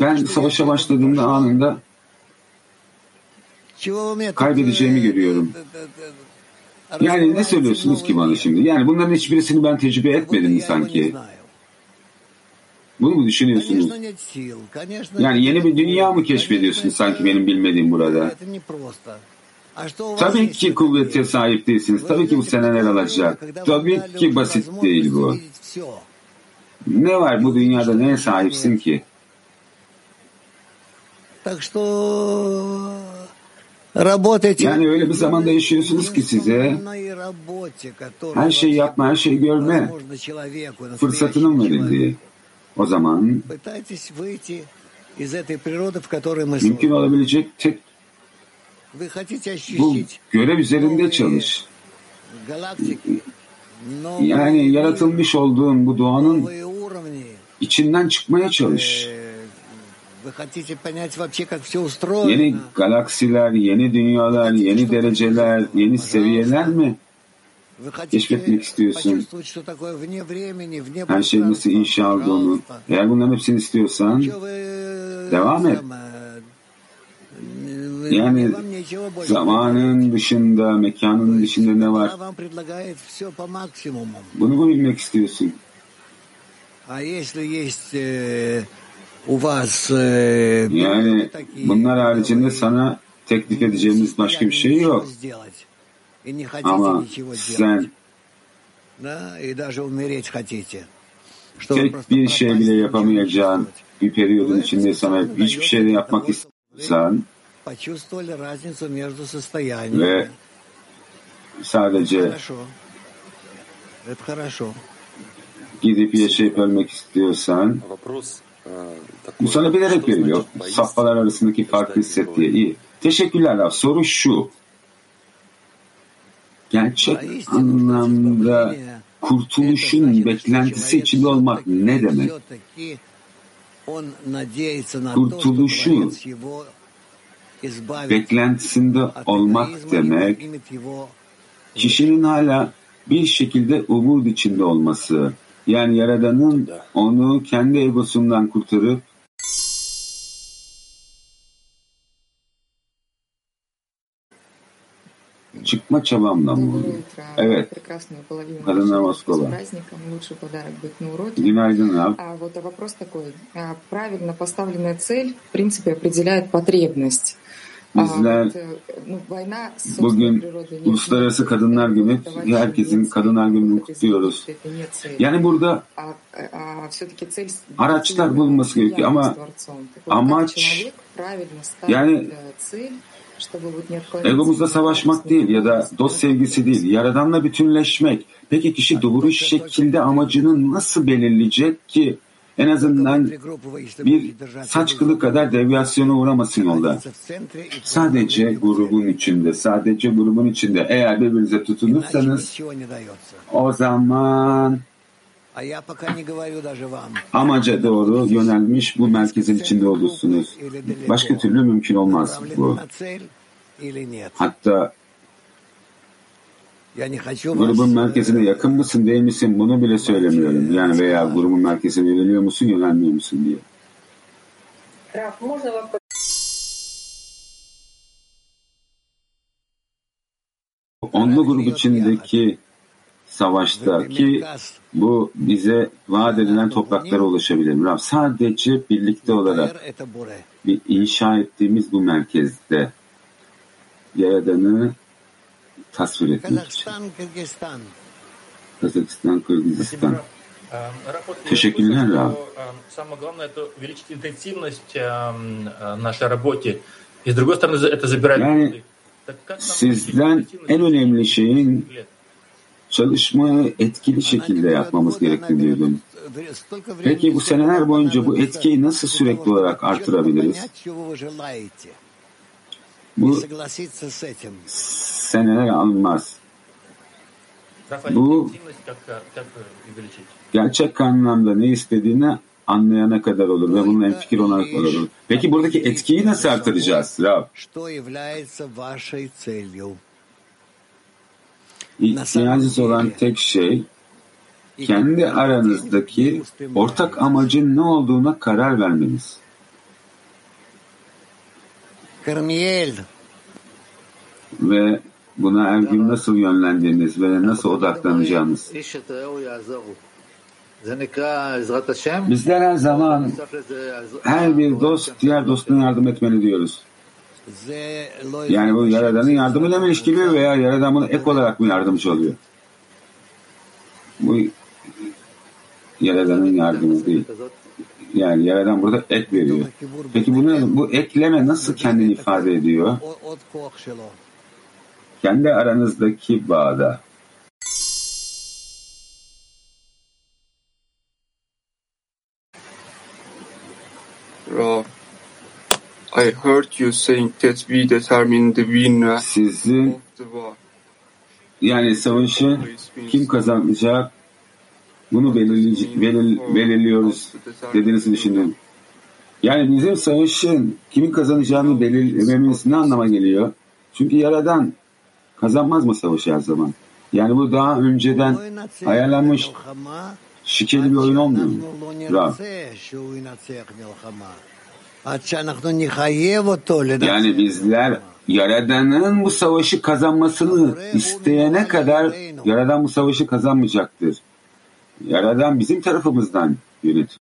ben savaşa başladığımda anında kaybedeceğimi görüyorum. Yani ne söylüyorsunuz ki bana şimdi? Yani bunların hiçbirisini ben tecrübe etmedim sanki? Bunu mu düşünüyorsunuz? Yani yeni bir dünya mı keşfediyorsunuz sanki benim bilmediğim burada? Tabii ki kuvvete sahip değilsiniz. Tabii ki bu seneler alacak. Tabii ki basit değil bu. Ne var bu dünyada neye sahipsin ki? Yani öyle bir zamanda yaşıyorsunuz ki size her şeyi yapma, her şeyi görme fırsatının verildiği. O zaman mümkün olabilecek tek bu görev üzerinde çalış. Yani yaratılmış olduğun bu doğanın içinden çıkmaya çalış. Yeni galaksiler, yeni dünyalar, yeni dereceler, yeni seviyeler mi keşfetmek istiyorsun? Her şey nasıl inşa olduğunu. Eğer bunların hepsini istiyorsan devam et. Yani zamanın dışında, mekanın dışında ne var? Bunu mu bilmek istiyorsun? Yani bunlar haricinde sana teklif edeceğimiz başka bir şey yok. Ama sen tek bir şey bile yapamayacağın bir periyodun içinde sana hiçbir şey de yapmak istiyorsan ve sadece gidip yaşayıp ölmek istiyorsan bu sana bilerek veriliyor. Safhalar arasındaki farkı hisset diye. İyi. Teşekkürler. Soru şu. Gerçek anlamda kurtuluşun beklentisi içinde olmak ne demek? Kurtuluşu beklentisinde olmak demek kişinin hala bir şekilde umut içinde olması. Yani Yaradan'ın onu kendi egosundan kurtarıp çıkma çabamla mı oluyor? Evet. Kadınlar Moskova. Günaydın abi.
Вот вопрос такой. Правильно поставленная цель, в принципе, определяет потребность.
Bizler bugün Uluslararası Kadınlar Günü, herkesin Kadınlar Günü'nü kutluyoruz. Yani burada araçlar bulunması gerekiyor ama amaç yani egomuzla savaşmak değil ya da dost sevgisi değil, Yaradan'la bütünleşmek. Peki kişi doğru şekilde amacını nasıl belirleyecek ki en azından bir saç kılı kadar deviyasyona uğramasın yolda. Sadece grubun içinde, sadece grubun içinde eğer birbirinize tutunursanız o zaman amaca doğru yönelmiş bu merkezin içinde olursunuz. Başka türlü mümkün olmaz bu. Hatta grubun merkezine yakın mısın değil misin bunu bile söylemiyorum. Yani veya grubun merkezine yöneliyor musun yönelmiyor musun diye. Onlu grup içindeki savaşta ki bu bize vaat edilen topraklara ulaşabilir. Rab sadece birlikte olarak bir inşa ettiğimiz bu merkezde Yaradan'ı tasvir etmek için. Kazakistan, Kırgızistan. Teşekkürler Rab.
Самое главное это увеличить интенсивность в нашей работе. И с другой стороны это забирает
yani, sizden en önemli şeyin çalışmayı etkili şekilde yapmamız gerektiğini duydum. Peki bu seneler boyunca bu etkiyi nasıl sürekli olarak artırabiliriz? Bu seneler almaz. Bu gerçek anlamda ne istediğini anlayana kadar olur ve bunun en fikir kadar olur. Peki buradaki etkiyi nasıl artıracağız Rab? İhtiyacınız olan tek şey kendi aranızdaki ortak amacın ne olduğuna karar vermeniz. Ve buna her gün nasıl yönlendiğiniz ve nasıl odaklanacağınız. Bizler her zaman her bir dost diğer dostuna yardım etmeli diyoruz. Yani bu Yaradan'ın yardımıyla mı ilişkili veya Yaradan buna ek olarak mı yardımcı oluyor? Bu Yaradan'ın yardımı değil. Yani Yaradan burada ek veriyor. Peki bunu, bu ekleme nasıl kendini ifade ediyor? Kendi aranızdaki bağda.
I heard you saying that we determine the winner war.
yani savaşı kim kazanacak bunu belirli, belir, belirliyoruz dediğinizi düşündüm. Yani bizim savaşın kimin kazanacağını belirlememiz ne anlama geliyor? Çünkü Yaradan kazanmaz mı savaşı her zaman? Yani bu daha önceden ayarlanmış şikeli bir oyun olmuyor mu? Yani bizler Yaradan'ın bu savaşı kazanmasını isteyene kadar Yaradan bu savaşı kazanmayacaktır. Yaradan bizim tarafımızdan yönetir.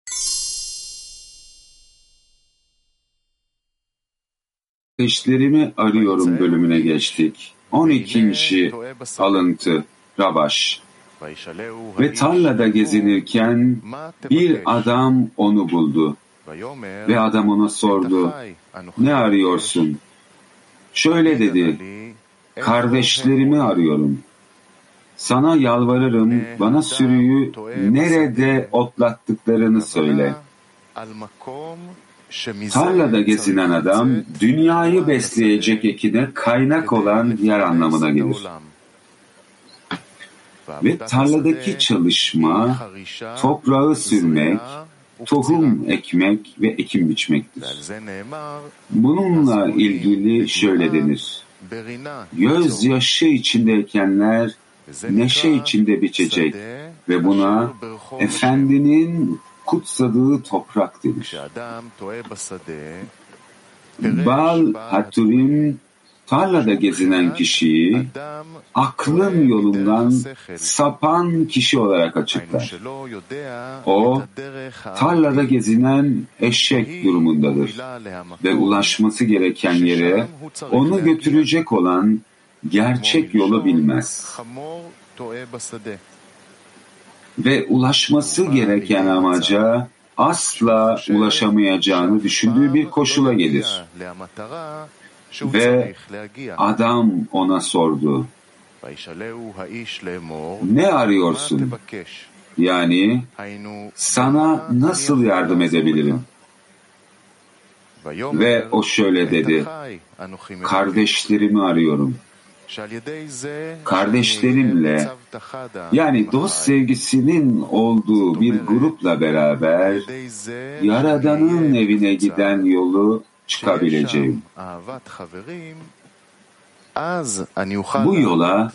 Eşlerimi arıyorum bölümüne geçtik. 12. alıntı Rabaş. Ve tarlada gezinirken bir adam onu buldu. Ve adam ona sordu, ne arıyorsun? Şöyle dedi, kardeşlerimi arıyorum. Sana yalvarırım bana sürüyü nerede otlattıklarını söyle. Tarlada gezinen adam dünyayı besleyecek ekine kaynak olan yer anlamına gelir. Ve tarladaki çalışma toprağı sürmek, tohum ekmek ve ekim biçmektir. Bununla ilgili şöyle denir. Gözyaşı içindeykenler neşe içinde biçecek ve buna Efendinin kutsadığı toprak denir. Bal Haturim tarlada gezinen kişiyi aklın yolundan sapan kişi olarak açıklar. O, tarlada gezinen eşek durumundadır ve ulaşması gereken yere onu götürecek olan gerçek yolu bilmez. Ve ulaşması gereken amaca asla ulaşamayacağını düşündüğü bir koşula gelir. Ve adam ona sordu. Ne arıyorsun? Yani sana nasıl yardım edebilirim? Ve o şöyle dedi. Kardeşlerimi arıyorum. Kardeşlerimle yani dost sevgisinin olduğu bir grupla beraber Yaradan'ın evine giden yolu çıkabileceğim. Bu yola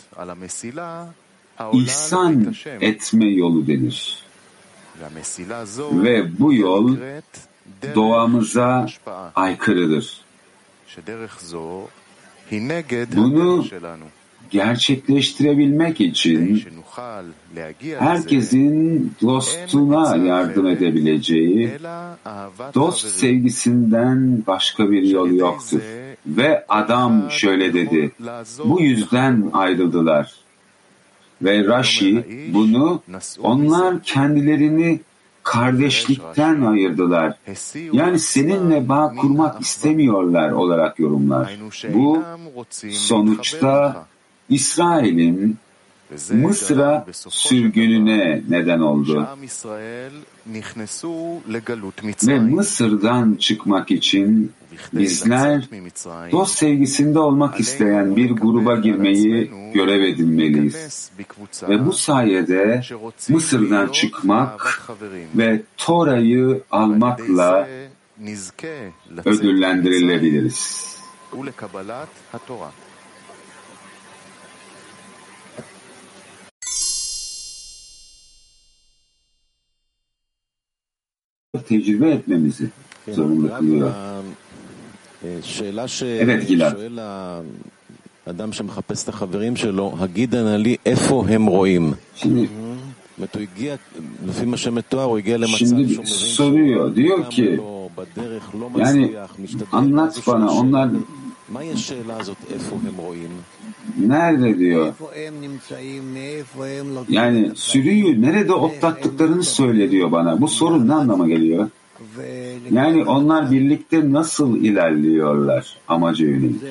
ihsan etme yolu denir. Ve bu yol doğamıza aykırıdır. Bunu gerçekleştirebilmek için herkesin dostuna yardım edebileceği dost sevgisinden başka bir yol yoktur. Ve adam şöyle dedi, bu yüzden ayrıldılar. Ve Rashi bunu onlar kendilerini kardeşlikten ayırdılar. Yani seninle bağ kurmak istemiyorlar olarak yorumlar. Bu sonuçta İsrail'in Mısır'a sürgününe neden oldu. Ve Mısır'dan çıkmak için bizler dost sevgisinde olmak isteyen bir gruba girmeyi görev edinmeliyiz. Ve bu sayede Mısır'dan çıkmak ve Tora'yı almakla ödüllendirilebiliriz. Tecrübe etmemizi zorunlu kılıyor. Evet Gilad.
אדם שמחפש את החברים שלו, הגידה נא לי איפה הם רואים. זאת הוא הגיע, לפי מה שמתואר, הוא הגיע למצב שהוא מבין
soruyor, diyor ki, yani anlat bana onlar
מהי השאלה הזאת איפה הם רואים?
Nerede diyor? Yani sürüyü nerede otlattıklarını söyle diyor bana. Bu sorun ne anlama geliyor? Yani onlar birlikte nasıl ilerliyorlar amaca yönelik?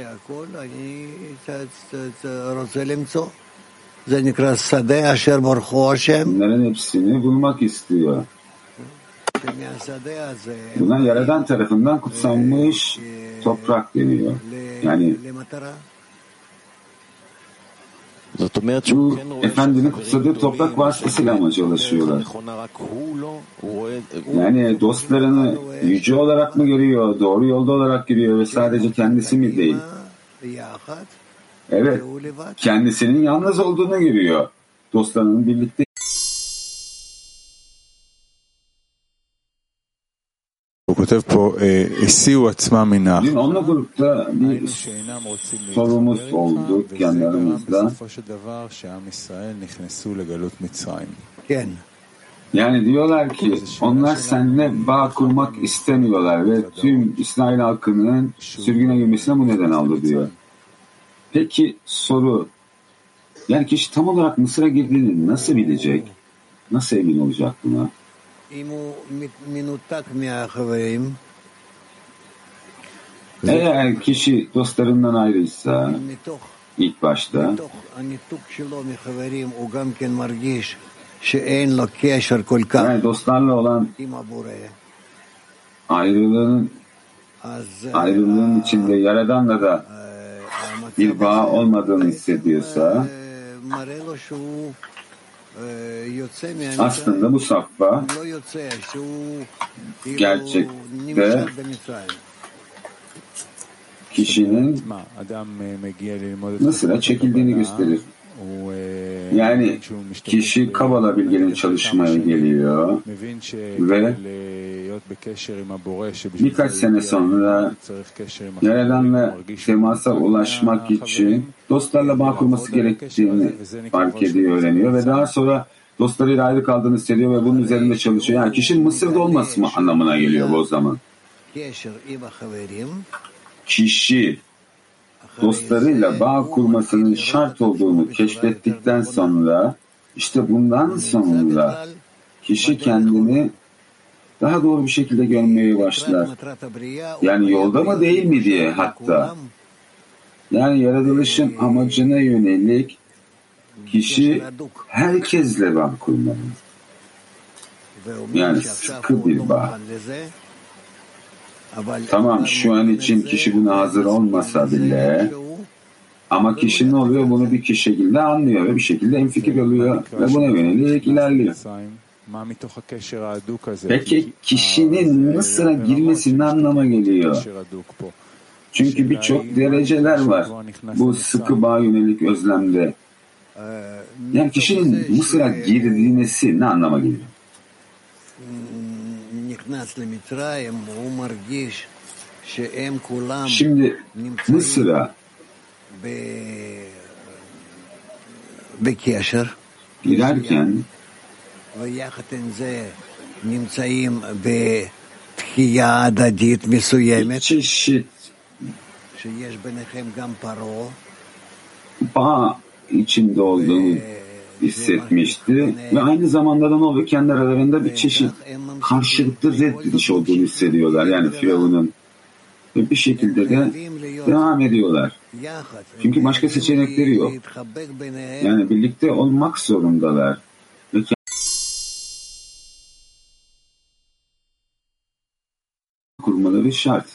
Bunların hepsini bulmak istiyor. Buna Yaradan tarafından kutsanmış toprak deniyor. Yani bu Efendinin kutsadığı toprak vasıtasıyla amaca ulaşıyorlar. Yani dostlarını yüce olarak mı görüyor, doğru yolda olarak görüyor ve sadece kendisi mi değil? Evet, kendisinin yalnız olduğunu görüyor. Dostlarının birlikte
כותב פה, הסיעו עצמם מן האח.
Dün onunla grupta bir sorumuz oldu yanlarımızda. Yani diyorlar ki onlar seninle bağ kurmak istemiyorlar ve tüm İsrail halkının sürgüne girmesine bu neden aldı diyor. Peki soru, yani kişi tam olarak Mısır'a girdiğini nasıl bilecek? Nasıl emin olacak buna? Eğer kişi dostlarından ayrıysa ilk başta. Yani dostlarla olan ayrılığın ayrılığın içinde Yaradan'la da bir bağ olmadığını hissediyorsa aslında bu safha gerçekte kişinin Mısır'a çekildiğini gösterir. Yani kişi Kabala bilginin çalışmaya geliyor ve birkaç sene sonra Yaradan'la temasa ulaşmak için dostlarla bağ kurması gerektiğini fark ediyor, öğreniyor ve daha sonra dostlarıyla ayrı kaldığını hissediyor ve bunun üzerinde çalışıyor. Yani kişinin Mısır'da olması mı anlamına geliyor bu o zaman. Kişi dostlarıyla bağ kurmasının şart olduğunu keşfettikten sonra işte bundan sonra kişi kendini daha doğru bir şekilde görmeye başlar. Yani yolda mı değil mi diye hatta. Yani yaratılışın amacına yönelik kişi herkesle bağ kurmalı. Yani sıkı bir bağ. Tamam şu an için kişi buna hazır olmasa bile ama kişi ne oluyor bunu bir kişi şekilde anlıyor ve bir şekilde enfikir oluyor ve buna yönelik ilerliyor. Peki kişinin Mısır'a girmesi ne anlama geliyor? Çünkü birçok dereceler var bu sıkı bağ yönelik özlemde. Yani kişinin Mısır'a girdiğinesi ne anlama geliyor? Şimdi Mısır'a girerken bir çeşit bağ içinde olduğunu hissetmişti ve aynı zamanda da ne oluyor? Kendi aralarında bir çeşit karşılıklı reddediş olduğunu hissediyorlar. Yani Firavun'un ve bir şekilde de devam ediyorlar. Çünkü başka seçenekleri yok. Yani birlikte olmak zorundalar. Kurmaları şart.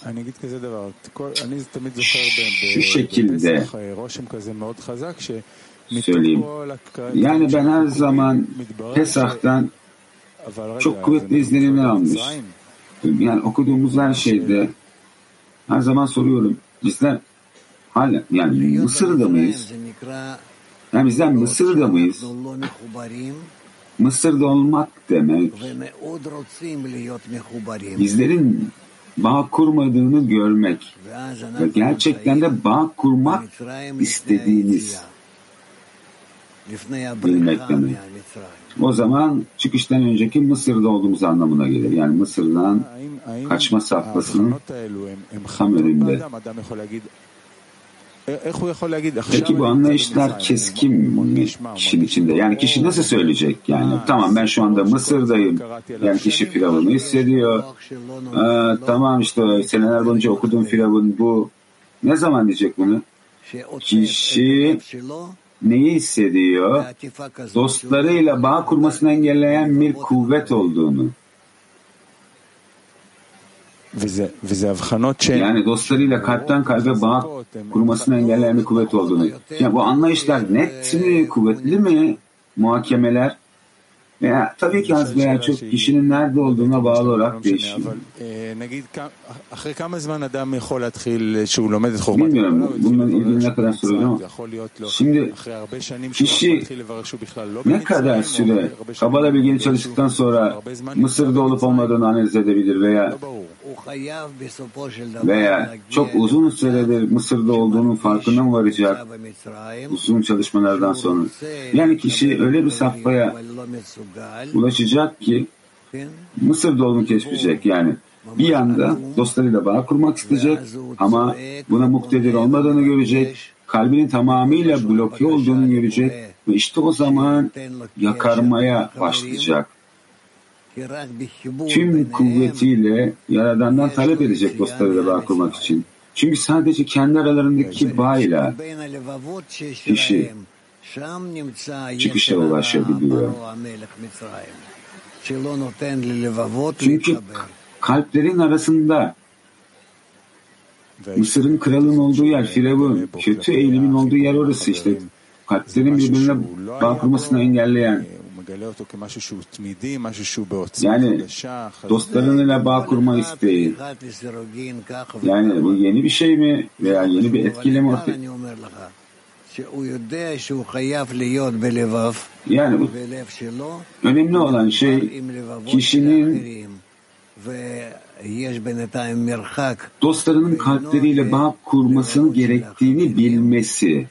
Şu şekilde söyleyeyim. Yani ben her zaman Pesah'tan çok kuvvetli izlenimler almış. Yani okuduğumuz her şeyde her zaman soruyorum. Bizler hala yani Mısır'da mıyız? Yani bizler Mısır'da mıyız? Mısır'da olmak demek bizlerin bağ kurmadığını görmek ve gerçekten de bağ kurmak istediğiniz bilmek demek. O zaman çıkıştan önceki Mısır'da olduğumuz anlamına gelir. Yani Mısır'dan kaçma safhasının tam önünde. Peki bu anlayışlar keskin mi kişinin içinde? Yani kişi nasıl söyleyecek? Yani tamam ben şu anda Mısır'dayım. Yani kişi Firavun'u hissediyor. Ee, tamam işte seneler boyunca okuduğum Firavun bu. Ne zaman diyecek bunu? Kişi neyi hissediyor? Dostlarıyla bağ kurmasını engelleyen bir kuvvet olduğunu. Yani dostlarıyla kalpten kalbe bağ kurmasını engelleyen bir kuvvet olduğunu. Yani bu anlayışlar net mi, kuvvetli mi muhakemeler? Veya tabii ki az veya çok kişinin nerede olduğuna bağlı olarak değişiyor. Bilmiyorum bununla ilgili ne kadar süre ama şimdi kişi ne kadar süre Kabala bilgini çalıştıktan sonra Mısır'da olup olmadığını analiz edebilir veya veya çok uzun süredir Mısır'da olduğunun farkına mı varacak uzun çalışmalardan sonra? Yani kişi öyle bir safhaya ulaşacak ki Mısır'da olduğunu keşfedecek yani. Bir yanda dostlarıyla bağ kurmak isteyecek ama buna muktedir olmadığını görecek, kalbinin tamamıyla bloke olduğunu görecek ve işte o zaman yakarmaya başlayacak. Tüm kuvvetiyle Yaradan'dan talep edecek dostlarıyla bağ kurmak için. Çünkü sadece kendi aralarındaki bağıyla kişi çıkışa ulaşabiliyor. Çünkü kalplerin arasında Mısır'ın kralın olduğu yer, Firavun, kötü eğilimin olduğu yer orası işte. Kalplerin birbirine bağ kurmasını engelleyen. Yani dostlarıyla bağ kurma isteği. Yani bu yeni bir şey mi veya yeni bir etkileme ortaya yani bu önemli olan şey kişinin dostlarının kalpleriyle bağ kurmasını gerektiğini bilmesi.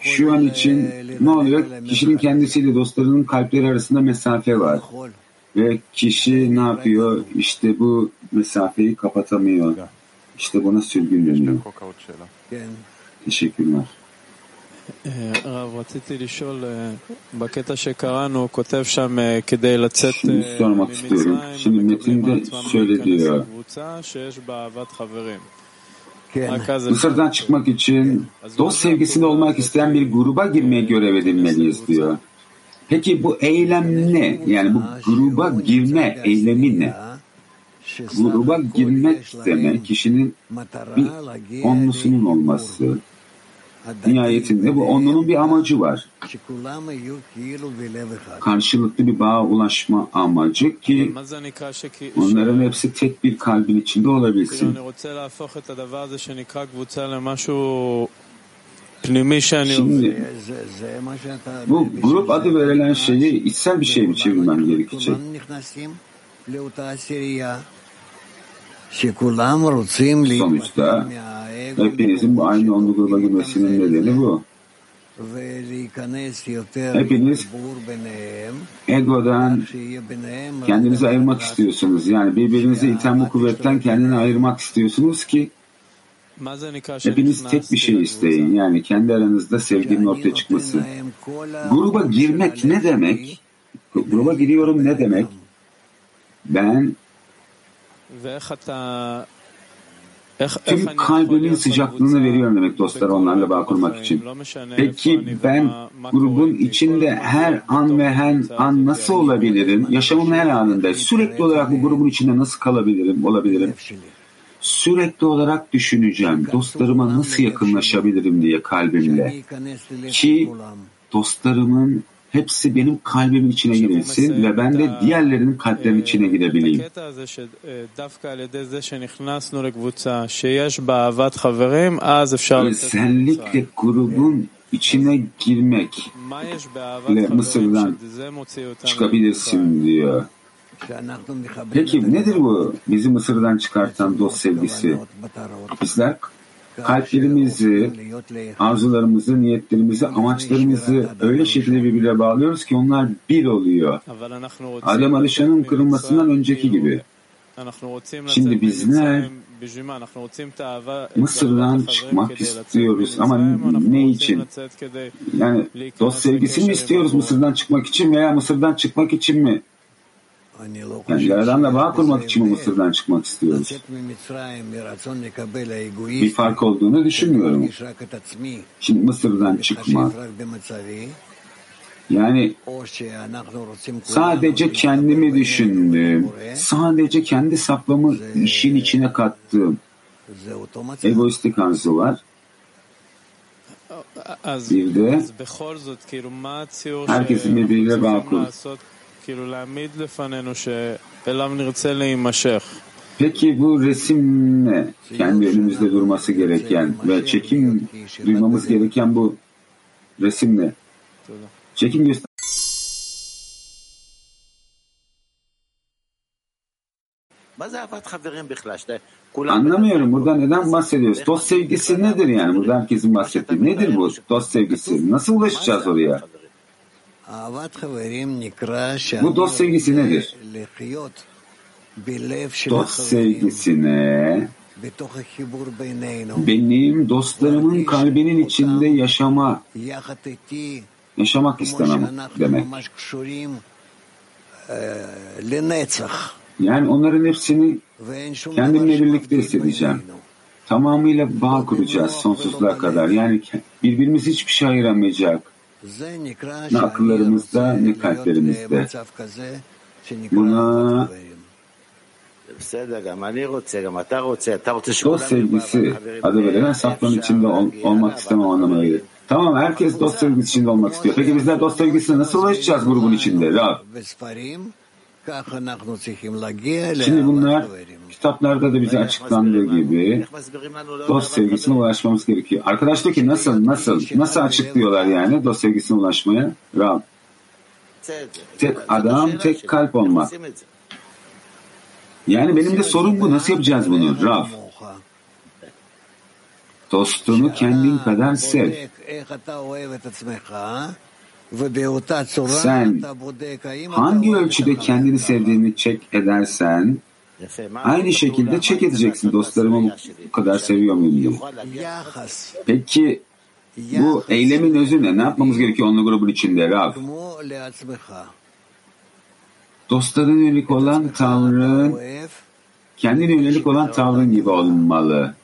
Şu an için ne oluyor? Kişinin kendisiyle dostlarının kalpleri arasında mesafe var. Ve kişi ne yapıyor? İşte bu mesafeyi kapatamıyor. İşte buna sürgün deniyor. Teşekkürler. Şimdi
sormak istiyorum. Şimdi metinde şöyle diyor.
Mısır'dan çıkmak için dost sevgisinde olmak isteyen bir gruba girmeye görev edinmeliyiz diyor. Peki bu eylem ne? Yani bu gruba girme eylemi ne? Gruba girmek demek kişinin bir onlusunun olması, Nihayetinde bu onunun bir amacı var. Karşılıklı bir bağa ulaşma amacı ki onların hepsi tek bir kalbin içinde olabilsin. Şimdi bu grup adı verilen şeyi içsel bir şey mi çevirmem gerekecek? Sonuçta hepinizin bu aynı onlu gruba girmesinin nedeni bu. Hepiniz egodan kendinizi ayırmak istiyorsunuz. Yani birbirinizi iten bu kuvvetten kendini ayırmak istiyorsunuz ki hepiniz tek bir şey isteyin. Yani kendi aranızda sevginin ortaya çıkması. Gruba girmek ne demek? Gruba giriyorum ne demek? Ben Tüm kalbimin sıcaklığını veriyorum demek dostlar onlarla bağ kurmak için. Peki ben grubun içinde her an ve her an nasıl olabilirim? Yaşamın her anında sürekli olarak bu grubun içinde nasıl kalabilirim, olabilirim? Sürekli olarak düşüneceğim. Dostlarıma nasıl yakınlaşabilirim diye kalbimle. Ki dostlarımın hepsi benim kalbimin içine girilsin ve ben de diğerlerinin kalplerinin içine girebileyim. Özellikle grubun içine girmek ile Mısır'dan çıkabilirsin diyor. Peki nedir bu bizi Mısır'dan çıkartan dost sevgisi? Bizler kalplerimizi, arzularımızı, niyetlerimizi, amaçlarımızı öyle şekilde birbirine bağlıyoruz ki onlar bir oluyor. Adem Alişan'ın kırılmasından önceki gibi. Şimdi bizler Mısır'dan çıkmak istiyoruz ama ne için? Yani dost sevgisini mi istiyoruz Mısır'dan çıkmak için veya Mısır'dan çıkmak için mi? Yani Yaradan'la bağ kurmak için mi Mısır'dan çıkmak istiyoruz? Bir fark olduğunu düşünmüyorum. Şimdi Mısır'dan çıkma. Yani sadece kendimi düşündüm, sadece kendi saflamı işin içine kattım. Egoistik arzu var. Bir de herkesin birbiriyle bağ kur. Peki bu resim ne? Kendi önümüzde durması gereken ve çekim duymamız gereken bu resim ne? Çekim göster. Anlamıyorum burada neden bahsediyoruz? Dost sevgisi nedir yani? Burada herkesin bahsettiği. Nedir bu dost sevgisi? Nasıl ulaşacağız oraya? Bu dost sevgisi nedir? Dost sevgisine benim dostlarımın kalbinin içinde yaşama yaşamak istemem demek. Yani onların hepsini kendimle birlikte hissedeceğim. tamamıyla bağ kuracağız sonsuzluğa kadar. Yani birbirimiz hiçbir şey ayıramayacak. Ne akıllarımızda ne kalplerimizde. Buna dost sevgisi adı verilen safların içinde ol, olmak istemem anlamına gelir. Tamam herkes dost sevgisi içinde olmak istiyor. Peki bizler dost sevgisine nasıl ulaşacağız grubun içinde? Rab. Şimdi bunlar kitaplarda da bize açıklandığı gibi dost sevgisine ulaşmamız gerekiyor. Arkadaş diyor ki nasıl, nasıl, nasıl açıklıyorlar yani dost sevgisine ulaşmaya? Rab. Tek adam, tek kalp olmak. Yani benim de sorum bu. Nasıl yapacağız bunu? Rab. Dostunu kendin kadar sev. Sen hangi ölçüde kendini sevdiğini çek edersen aynı şekilde çek edeceksin. dostlarımı bu kadar seviyor muyum? diye. Peki bu eylemin özü ne? Ne yapmamız gerekiyor onunla grubun içinde Rab? Dostların yönelik olan tavrın kendine yönelik olan tavrın gibi olmalı.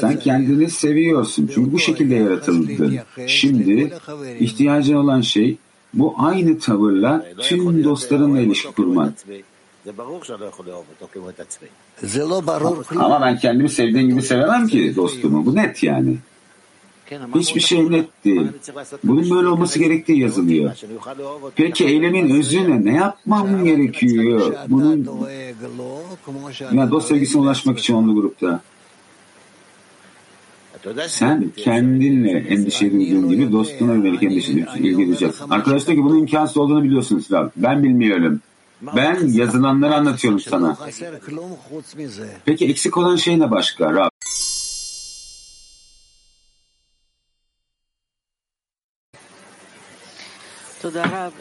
Sen kendini seviyorsun. Çünkü bu şekilde yaratıldın. Şimdi ihtiyacın olan şey bu aynı tavırla tüm dostlarınla ilişki kurmak. Ama ben kendimi sevdiğim gibi sevemem ki dostumu. Bu net yani. Hiçbir şey net değil. Bunun böyle olması gerektiği yazılıyor. Peki eylemin özü ne? Yapmam gerekiyor? Bunun yani dost sevgisine ulaşmak için onlu grupta. Sen kendinle endişe duyduğun gibi dostuna yönelik endişe ilgileneceksin. Arkadaş diyor ki bunun imkansız olduğunu biliyorsunuz. Ben bilmiyorum. Ben yazılanları anlatıyorum sana. Peki eksik olan şey ne başka? Rab?
תודה רב.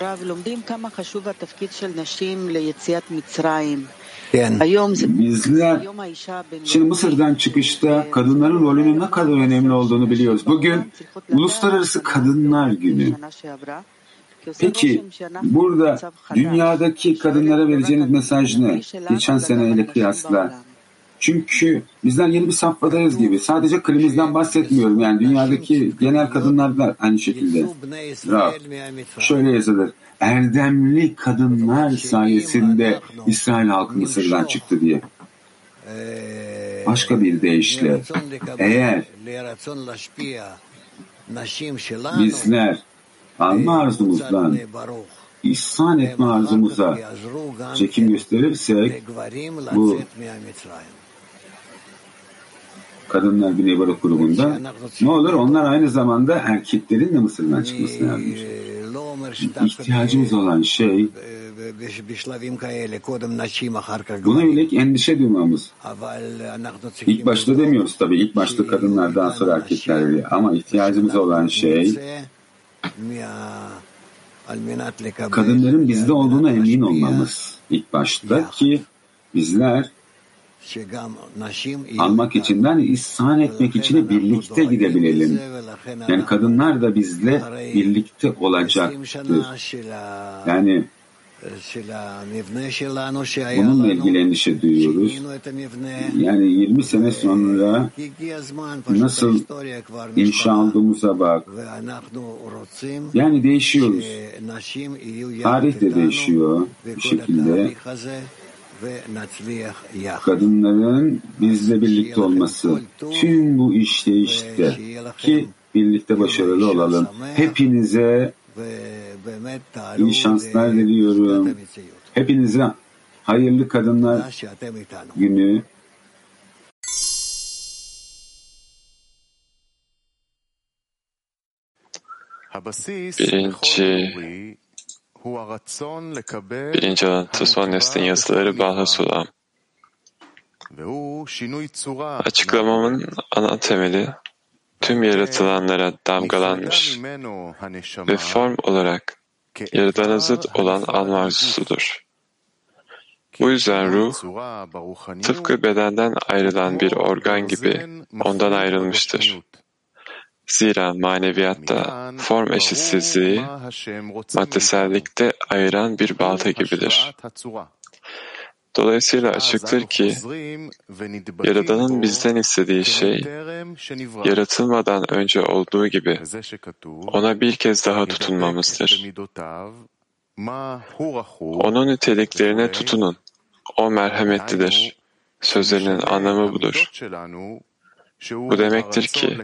רב, לומדים כמה חשוב התפקיד של נשים ליציאת מצרים.
Bizler şimdi Mısır'dan çıkışta kadınların rolünün ne kadar önemli olduğunu biliyoruz. Bugün Uluslararası Kadınlar Günü. Peki burada dünyadaki kadınlara vereceğiniz mesaj ne? Geçen seneyle kıyasla. Çünkü bizler yeni bir safhadayız gibi. Sadece klimizden bahsetmiyorum. Yani dünyadaki genel kadınlar da aynı şekilde. Rab, şöyle yazılır. Erdemli kadınlar sayesinde İsrail halkı Mısır'dan çıktı diye. Başka bir deyişle eğer bizler alma arzumuzdan ihsan etme arzumuza çekim gösterirsek bu kadınlar Güney Balık grubunda ne olur? Onlar aynı zamanda erkeklerin de Mısır'dan çıkmasına yardımcı. İhtiyacımız olan şey buna yönelik endişe duymamız. İlk başta demiyoruz tabii. İlk başta kadınlardan sonra erkekler diye. Ama ihtiyacımız olan şey kadınların bizde olduğuna emin olmamız ilk başta ki bizler almak içinden ihsan etmek için birlikte gidebilelim. Yani kadınlar da bizle birlikte olacaktır. Yani bununla ilgili endişe duyuyoruz. Yani 20 sene sonra nasıl inşa olduğumuza bak. Yani değişiyoruz. Tarih de değişiyor bir şekilde. Kadınların bizle birlikte olması. Tüm bu işte işte ki birlikte başarılı olalım. Hepinize iyi şanslar diliyorum. Hepinize hayırlı kadınlar günü.
Birinci birinci neslin yazıları Balhasula. Açıklamamın ana temeli tüm yaratılanlara damgalanmış ve form olarak yaradana zıt olan alma arzusudur. Bu yüzden ruh, tıpkı bedenden ayrılan bir organ gibi ondan ayrılmıştır. Zira maneviyatta form eşitsizliği, maddesellikte ayıran bir balta gibidir. Dolayısıyla açıktır ki Yaradan'ın bizden istediği şey yaratılmadan önce olduğu gibi ona bir kez daha tutunmamızdır. Onun niteliklerine tutunun. O merhametlidir. Sözlerinin anlamı budur. Bu demektir ki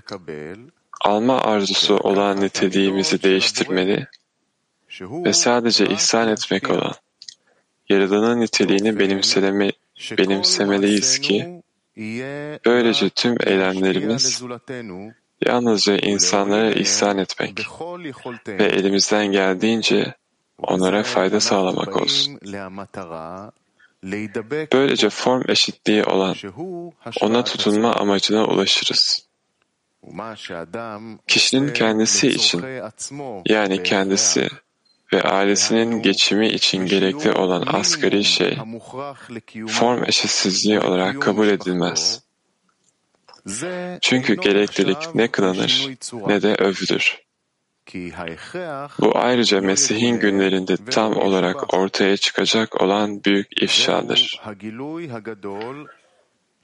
alma arzusu olan niteliğimizi değiştirmeli ve sadece ihsan etmek olan Yaradan'ın niteliğini benimseleme, benimsemeliyiz ki böylece tüm eylemlerimiz yalnızca insanlara ihsan etmek ve elimizden geldiğince onlara fayda sağlamak olsun. Böylece form eşitliği olan ona tutunma amacına ulaşırız. Kişinin kendisi için yani kendisi ve ailesinin geçimi için gerekli olan asgari şey form eşitsizliği olarak kabul edilmez. Çünkü gereklilik ne kınanır ne de övülür. Bu ayrıca Mesih'in günlerinde tam olarak ortaya çıkacak olan büyük ifşadır.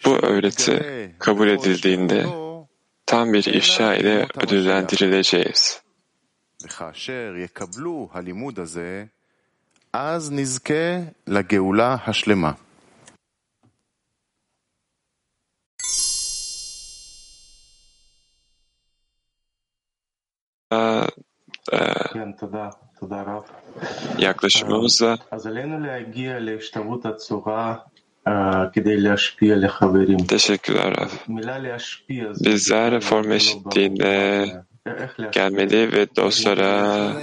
Bu öğreti kabul edildiğinde tam bir ifşa ile ödüllendirileceğiz.
וכאשר יקבלו הלימוד הזה, אז נזכה לגאולה השלמה.
yaklaşımımızla Teşekkürler Raf. Bizler form eşitliğinde gelmeli ve dostlara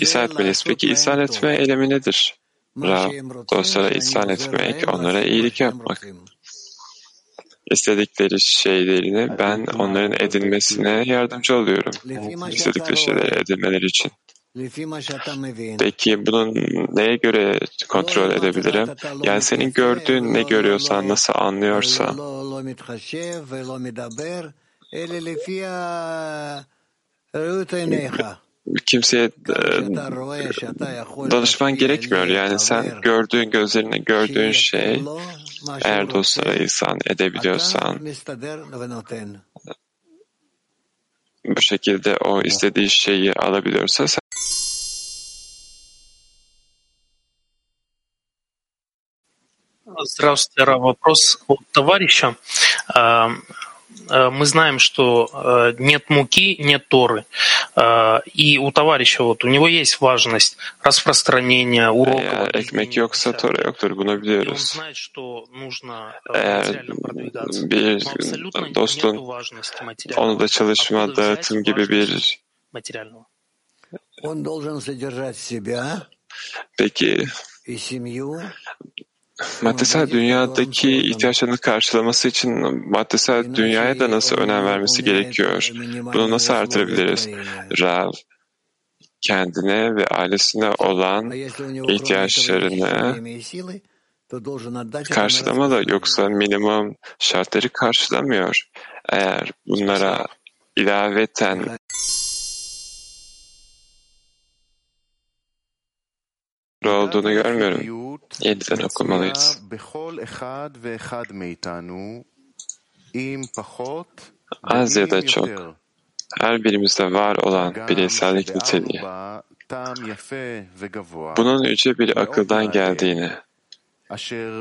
ihsan etmeliyiz. Peki ihsan etme eylemi nedir? Rav, dostlara ihsan etmek, onlara iyilik yapmak. İstedikleri şeylerini ben onların edinmesine yardımcı oluyorum. İstedikleri şeyleri edinmeleri için. Peki bunu neye göre kontrol edebilirim? Yani senin gördüğün ne görüyorsan, nasıl anlıyorsan, kimseye danışman gerekmiyor. Yani sen gördüğün gözlerine gördüğün şey eğer dostlara ihsan edebiliyorsan bu şekilde o istediği şeyi alabiliyorsa
Здравствуйте, Ра. Вопрос от товарища. Э, э, мы знаем, что э, нет муки, нет Торы. И у товарища вот у него есть важность распространения урока.
Он знает, что нужно материально продвигаться. Но абсолютно нет важности материального. материального? Он должен содержать себя а? и семью maddesel dünyadaki ihtiyaçlarını karşılaması için maddesel dünyaya da nasıl önem vermesi gerekiyor? Bunu nasıl artırabiliriz? Rav, kendine ve ailesine olan ihtiyaçlarını karşılamalı yoksa minimum şartları karşılamıyor. Eğer bunlara ilaveten olduğunu görmüyorum. Yeniden okumalıyız. Az ya da çok, her birimizde var olan bireysellik niteliği, bunun yüce bir akıldan geldiğini,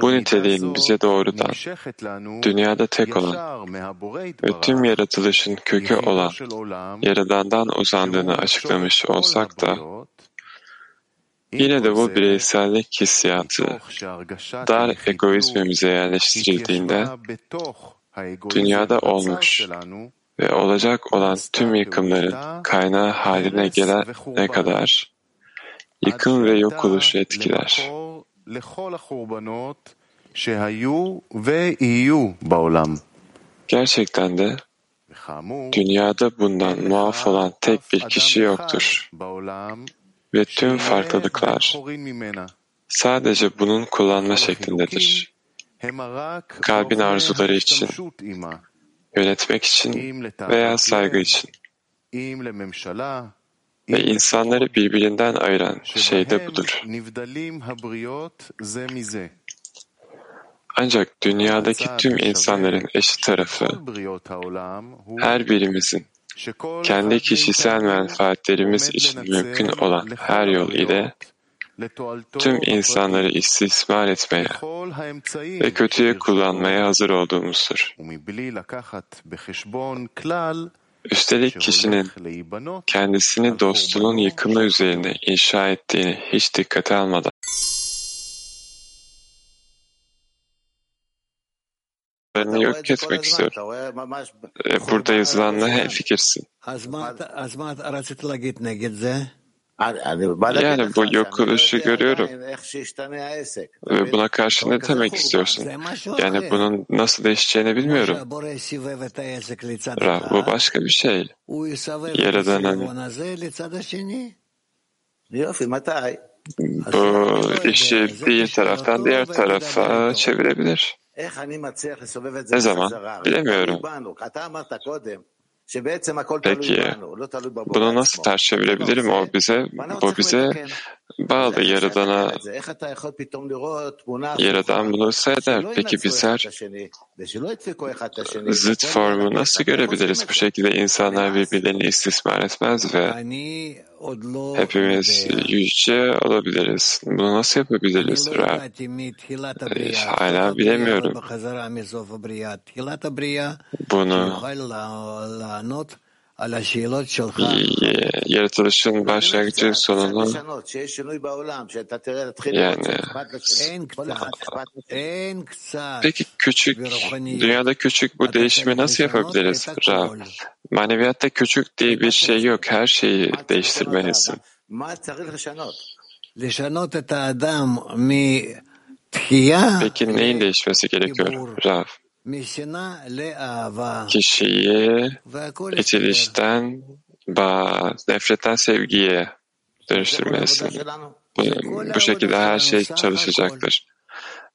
bu niteliğin bize doğrudan, dünyada tek olan ve tüm yaratılışın kökü olan Yaradan'dan uzandığını açıklamış olsak da, Yine de bu bireysellik hissiyatı dar egoizmimize yerleştirildiğinde dünyada olmuş ve olacak olan tüm yıkımların kaynağı haline gelene kadar? Yıkım ve yok oluşu etkiler. Gerçekten de dünyada bundan muaf olan tek bir kişi yoktur ve tüm farklılıklar sadece bunun kullanma şeklindedir. Kalbin arzuları için, yönetmek için veya saygı için ve insanları birbirinden ayıran şey de budur. Ancak dünyadaki tüm insanların eşit tarafı, her birimizin kendi kişisel menfaatlerimiz için mümkün olan her yol ile tüm insanları istismar etmeye ve kötüye kullanmaya hazır olduğumuzdur. Üstelik kişinin kendisini dostunun yıkımı üzerine inşa ettiğini hiç dikkate almadan yok etmek istiyorum. Burada yazılanla hemfikirsin. Yani bu yok oluşu görüyorum. Ve buna karşı ne demek istiyorsun? Yani bunun nasıl değişeceğini bilmiyorum. Rav, bu başka bir şey. Yaradanın bu işi bir taraftan diğer tarafa çevirebilir. Ne zaman? Bilemiyorum. Peki bunu nasıl ters çevirebilirim? O bize, bu bize bağlı Yaradan'a. Yaradan bunu seyreder. Peki bizler zıt formu nasıl görebiliriz? Bu şekilde insanlar birbirlerini istismar etmez ve hepimiz yüce olabiliriz. Bunu nasıl yapabiliriz? Hala bilemiyorum. Bunu yaratılışın başlangıcı sonunu yani peki küçük dünyada küçük bu değişimi nasıl yapabiliriz Rab? Maneviyatta küçük diye bir şey yok. Her şeyi değiştirmelisin. Peki neyin değişmesi gerekiyor Rab? Kişiyi itilişten, nefretten sevgiye dönüştürmelisin. Bu, bu şekilde her şey çalışacaktır.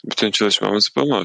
Bütün çalışmamız bu mu?